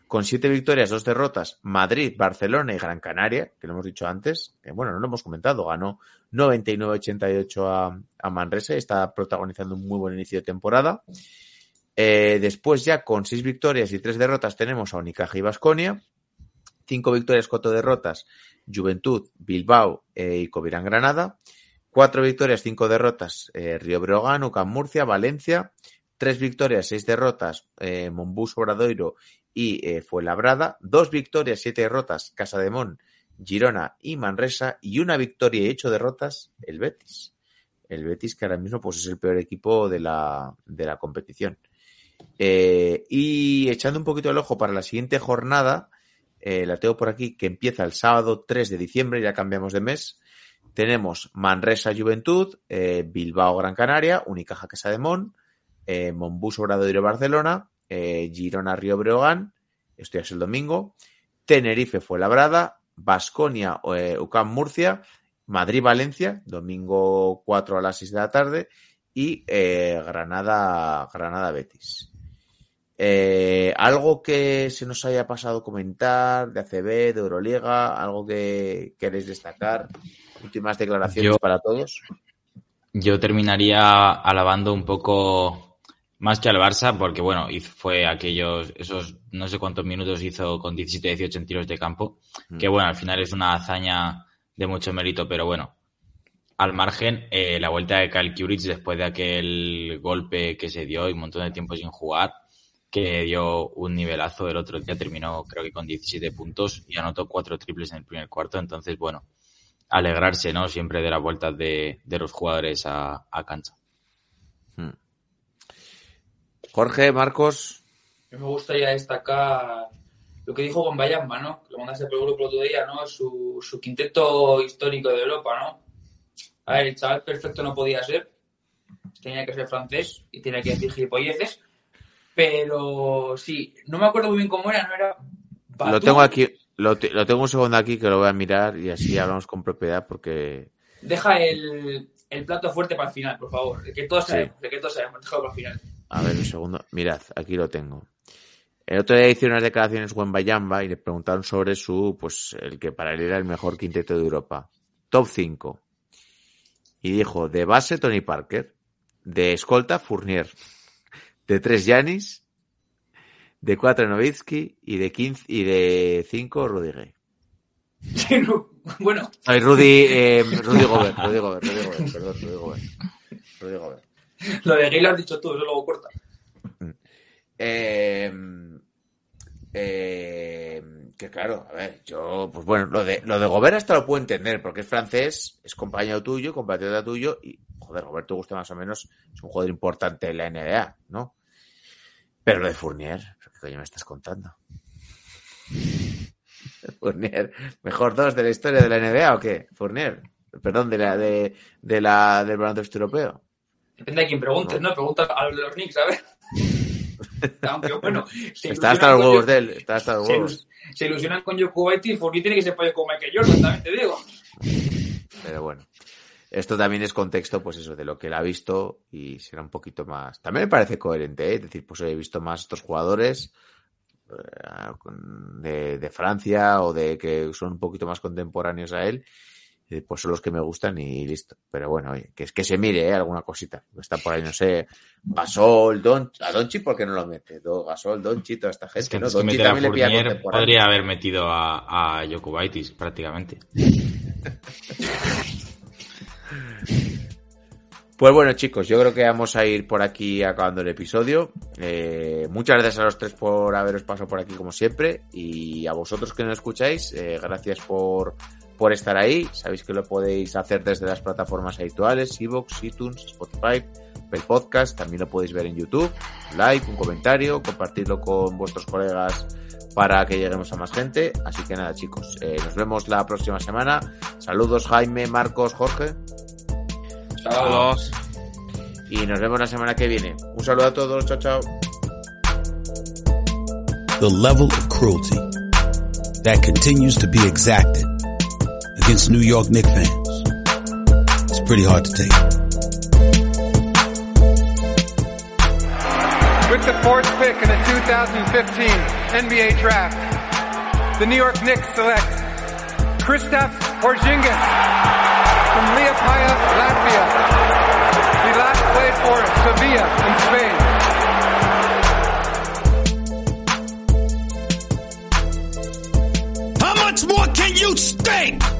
Con siete victorias, dos derrotas, Madrid, Barcelona y Gran Canaria, que lo hemos dicho antes, que bueno, no lo hemos comentado, ganó 99-88 a, a Manresa está protagonizando un muy buen inicio de temporada. Eh, después ya con seis victorias y tres derrotas tenemos a Unicaja y Basconia. Cinco victorias, cuatro derrotas, Juventud, Bilbao eh, y Covirán Granada. Cuatro victorias, cinco derrotas, eh, Río Breogán, Murcia, Valencia. Tres victorias, seis derrotas, eh, Monbús, Obradoiro y eh, Fuenlabrada. Dos victorias, siete derrotas, Casa de Mon, Girona y Manresa. Y una victoria y ocho derrotas, el Betis. El Betis que ahora mismo pues, es el peor equipo de la, de la competición. Eh, y echando un poquito el ojo para la siguiente jornada, eh, la tengo por aquí, que empieza el sábado 3 de diciembre, ya cambiamos de mes. Tenemos Manresa Juventud, eh, Bilbao Gran Canaria, Unicaja Casa de Mon, eh, Monbus Obradoiro Barcelona, eh, Girona Río Breogán, esto ya es el domingo, Tenerife Fuenlabrada, Basconia eh, UCAM Murcia, Madrid Valencia, domingo 4 a las 6 de la tarde, y eh, Granada, Granada Betis. Eh, ¿Algo que se nos haya pasado comentar de ACB, de Euroliga? ¿Algo que queréis destacar? Últimas declaraciones Yo- para todos. Yo terminaría alabando un poco más que al Barça, porque bueno, hizo- fue aquellos, esos no sé cuántos minutos hizo con 17-18 en tiros de campo, Mm. que bueno, al final es una hazaña de mucho mérito, pero bueno, al margen, eh, la vuelta de Kyle Kuric después de aquel golpe que se dio y un montón de tiempo sin jugar, que dio un nivelazo el otro día, terminó creo que con 17 puntos y anotó cuatro triples en el primer cuarto, entonces bueno, alegrarse, ¿no? Siempre de las vueltas de, de los jugadores a, a cancha. Jorge, Marcos. Mí me gustaría destacar lo que dijo Bombayamba, ¿no? Que lo mandaste por el grupo el otro día, ¿no? Su, su quinteto histórico de Europa, ¿no? A ver, el chaval perfecto no podía ser. Tenía que ser francés y tenía que decir gilipolleces. Pero sí, no me acuerdo muy bien cómo era, ¿no? Era. Lo tengo aquí, lo, lo tengo un segundo aquí que lo voy a mirar y así hablamos con propiedad porque Deja el, el plato fuerte para el final, por favor. El que todos Sí. sabemos, el que todos sabemos, déjalo para el final. A ver, un segundo. Mirad, aquí lo tengo. El otro día hicieron unas declaraciones Bayamba y le preguntaron sobre su, pues, el que para él era el mejor quinteto de Europa. Top 5. Y dijo, de base Tony Parker, de escolta Fournier, de 3 Yanis, de 4 Novitsky y de 15 y de 5 Rudy Gay. Sí, no, bueno, Ay, Rudy, eh, Rudy Gobert, Rudy Gobert, Rudy Gobert, perdón, Rudy Gobert. Rudy Gobert. lo de Gay lo has dicho tú, eso luego corta. Eh, eh, que claro, a ver, yo, pues bueno, lo de, lo de Gobert hasta lo puedo entender, porque es francés, es compañero tuyo, compatriota tuyo, y joder, Gobert te gusta más o menos, es un jugador importante en la NBA, ¿no? Pero lo de Fournier, ¿qué coño me estás contando? Fournier, mejor dos de la historia de la NBA o qué? Fournier, perdón, de la, de, de la, del baloncesto europeo. Depende de quién preguntes, ¿no? Pregunta a los de los Knicks, ¿sabes? Aunque bueno, Está hasta los huevos de él, está hasta los se, huevos. se ilusionan con Jokubaiti y Fournier tiene que ser pollo como Michael Jordan, también te digo. Pero bueno, esto también es contexto, pues eso, de lo que él ha visto y será un poquito más. También me parece coherente, ¿eh? es decir, pues he visto más estos jugadores eh, de, de Francia o de que son un poquito más contemporáneos a él, y pues son los que me gustan y listo. Pero bueno, oye, que es que se mire ¿eh? alguna cosita. Está por ahí, no sé, Gasol, Don, a Donchi, ¿por qué no lo mete? Do- Gasol, Donchi, toda esta gente, Es que ¿no? que también le pilla podría haber metido a, a Jokubaitis prácticamente. Pues bueno, chicos, yo creo que vamos a ir por aquí acabando el episodio. Eh, muchas gracias a los tres por haberos pasado por aquí como siempre. Y a vosotros que nos escucháis, eh, gracias por, por estar ahí. Sabéis que lo podéis hacer desde las plataformas habituales, Evox, iTunes, Spotify, el podcast. También lo podéis ver en YouTube. Like, un comentario, compartirlo con vuestros colegas para que lleguemos a más gente. Así que nada, chicos, eh, nos vemos la próxima semana. Saludos Jaime, Marcos, Jorge. Saludos. Y nos vemos la semana que viene. Un saludo a todos, chao, chao. the level of cruelty that continues to be exacted against New York Knicks fans. It's pretty hard to take. With the fourth pick in the 2015 NBA draft, the New York Knicks select Kristaps Porzingis from Liepaja, Latvia. He last played for Sevilla in Spain. more can you stink!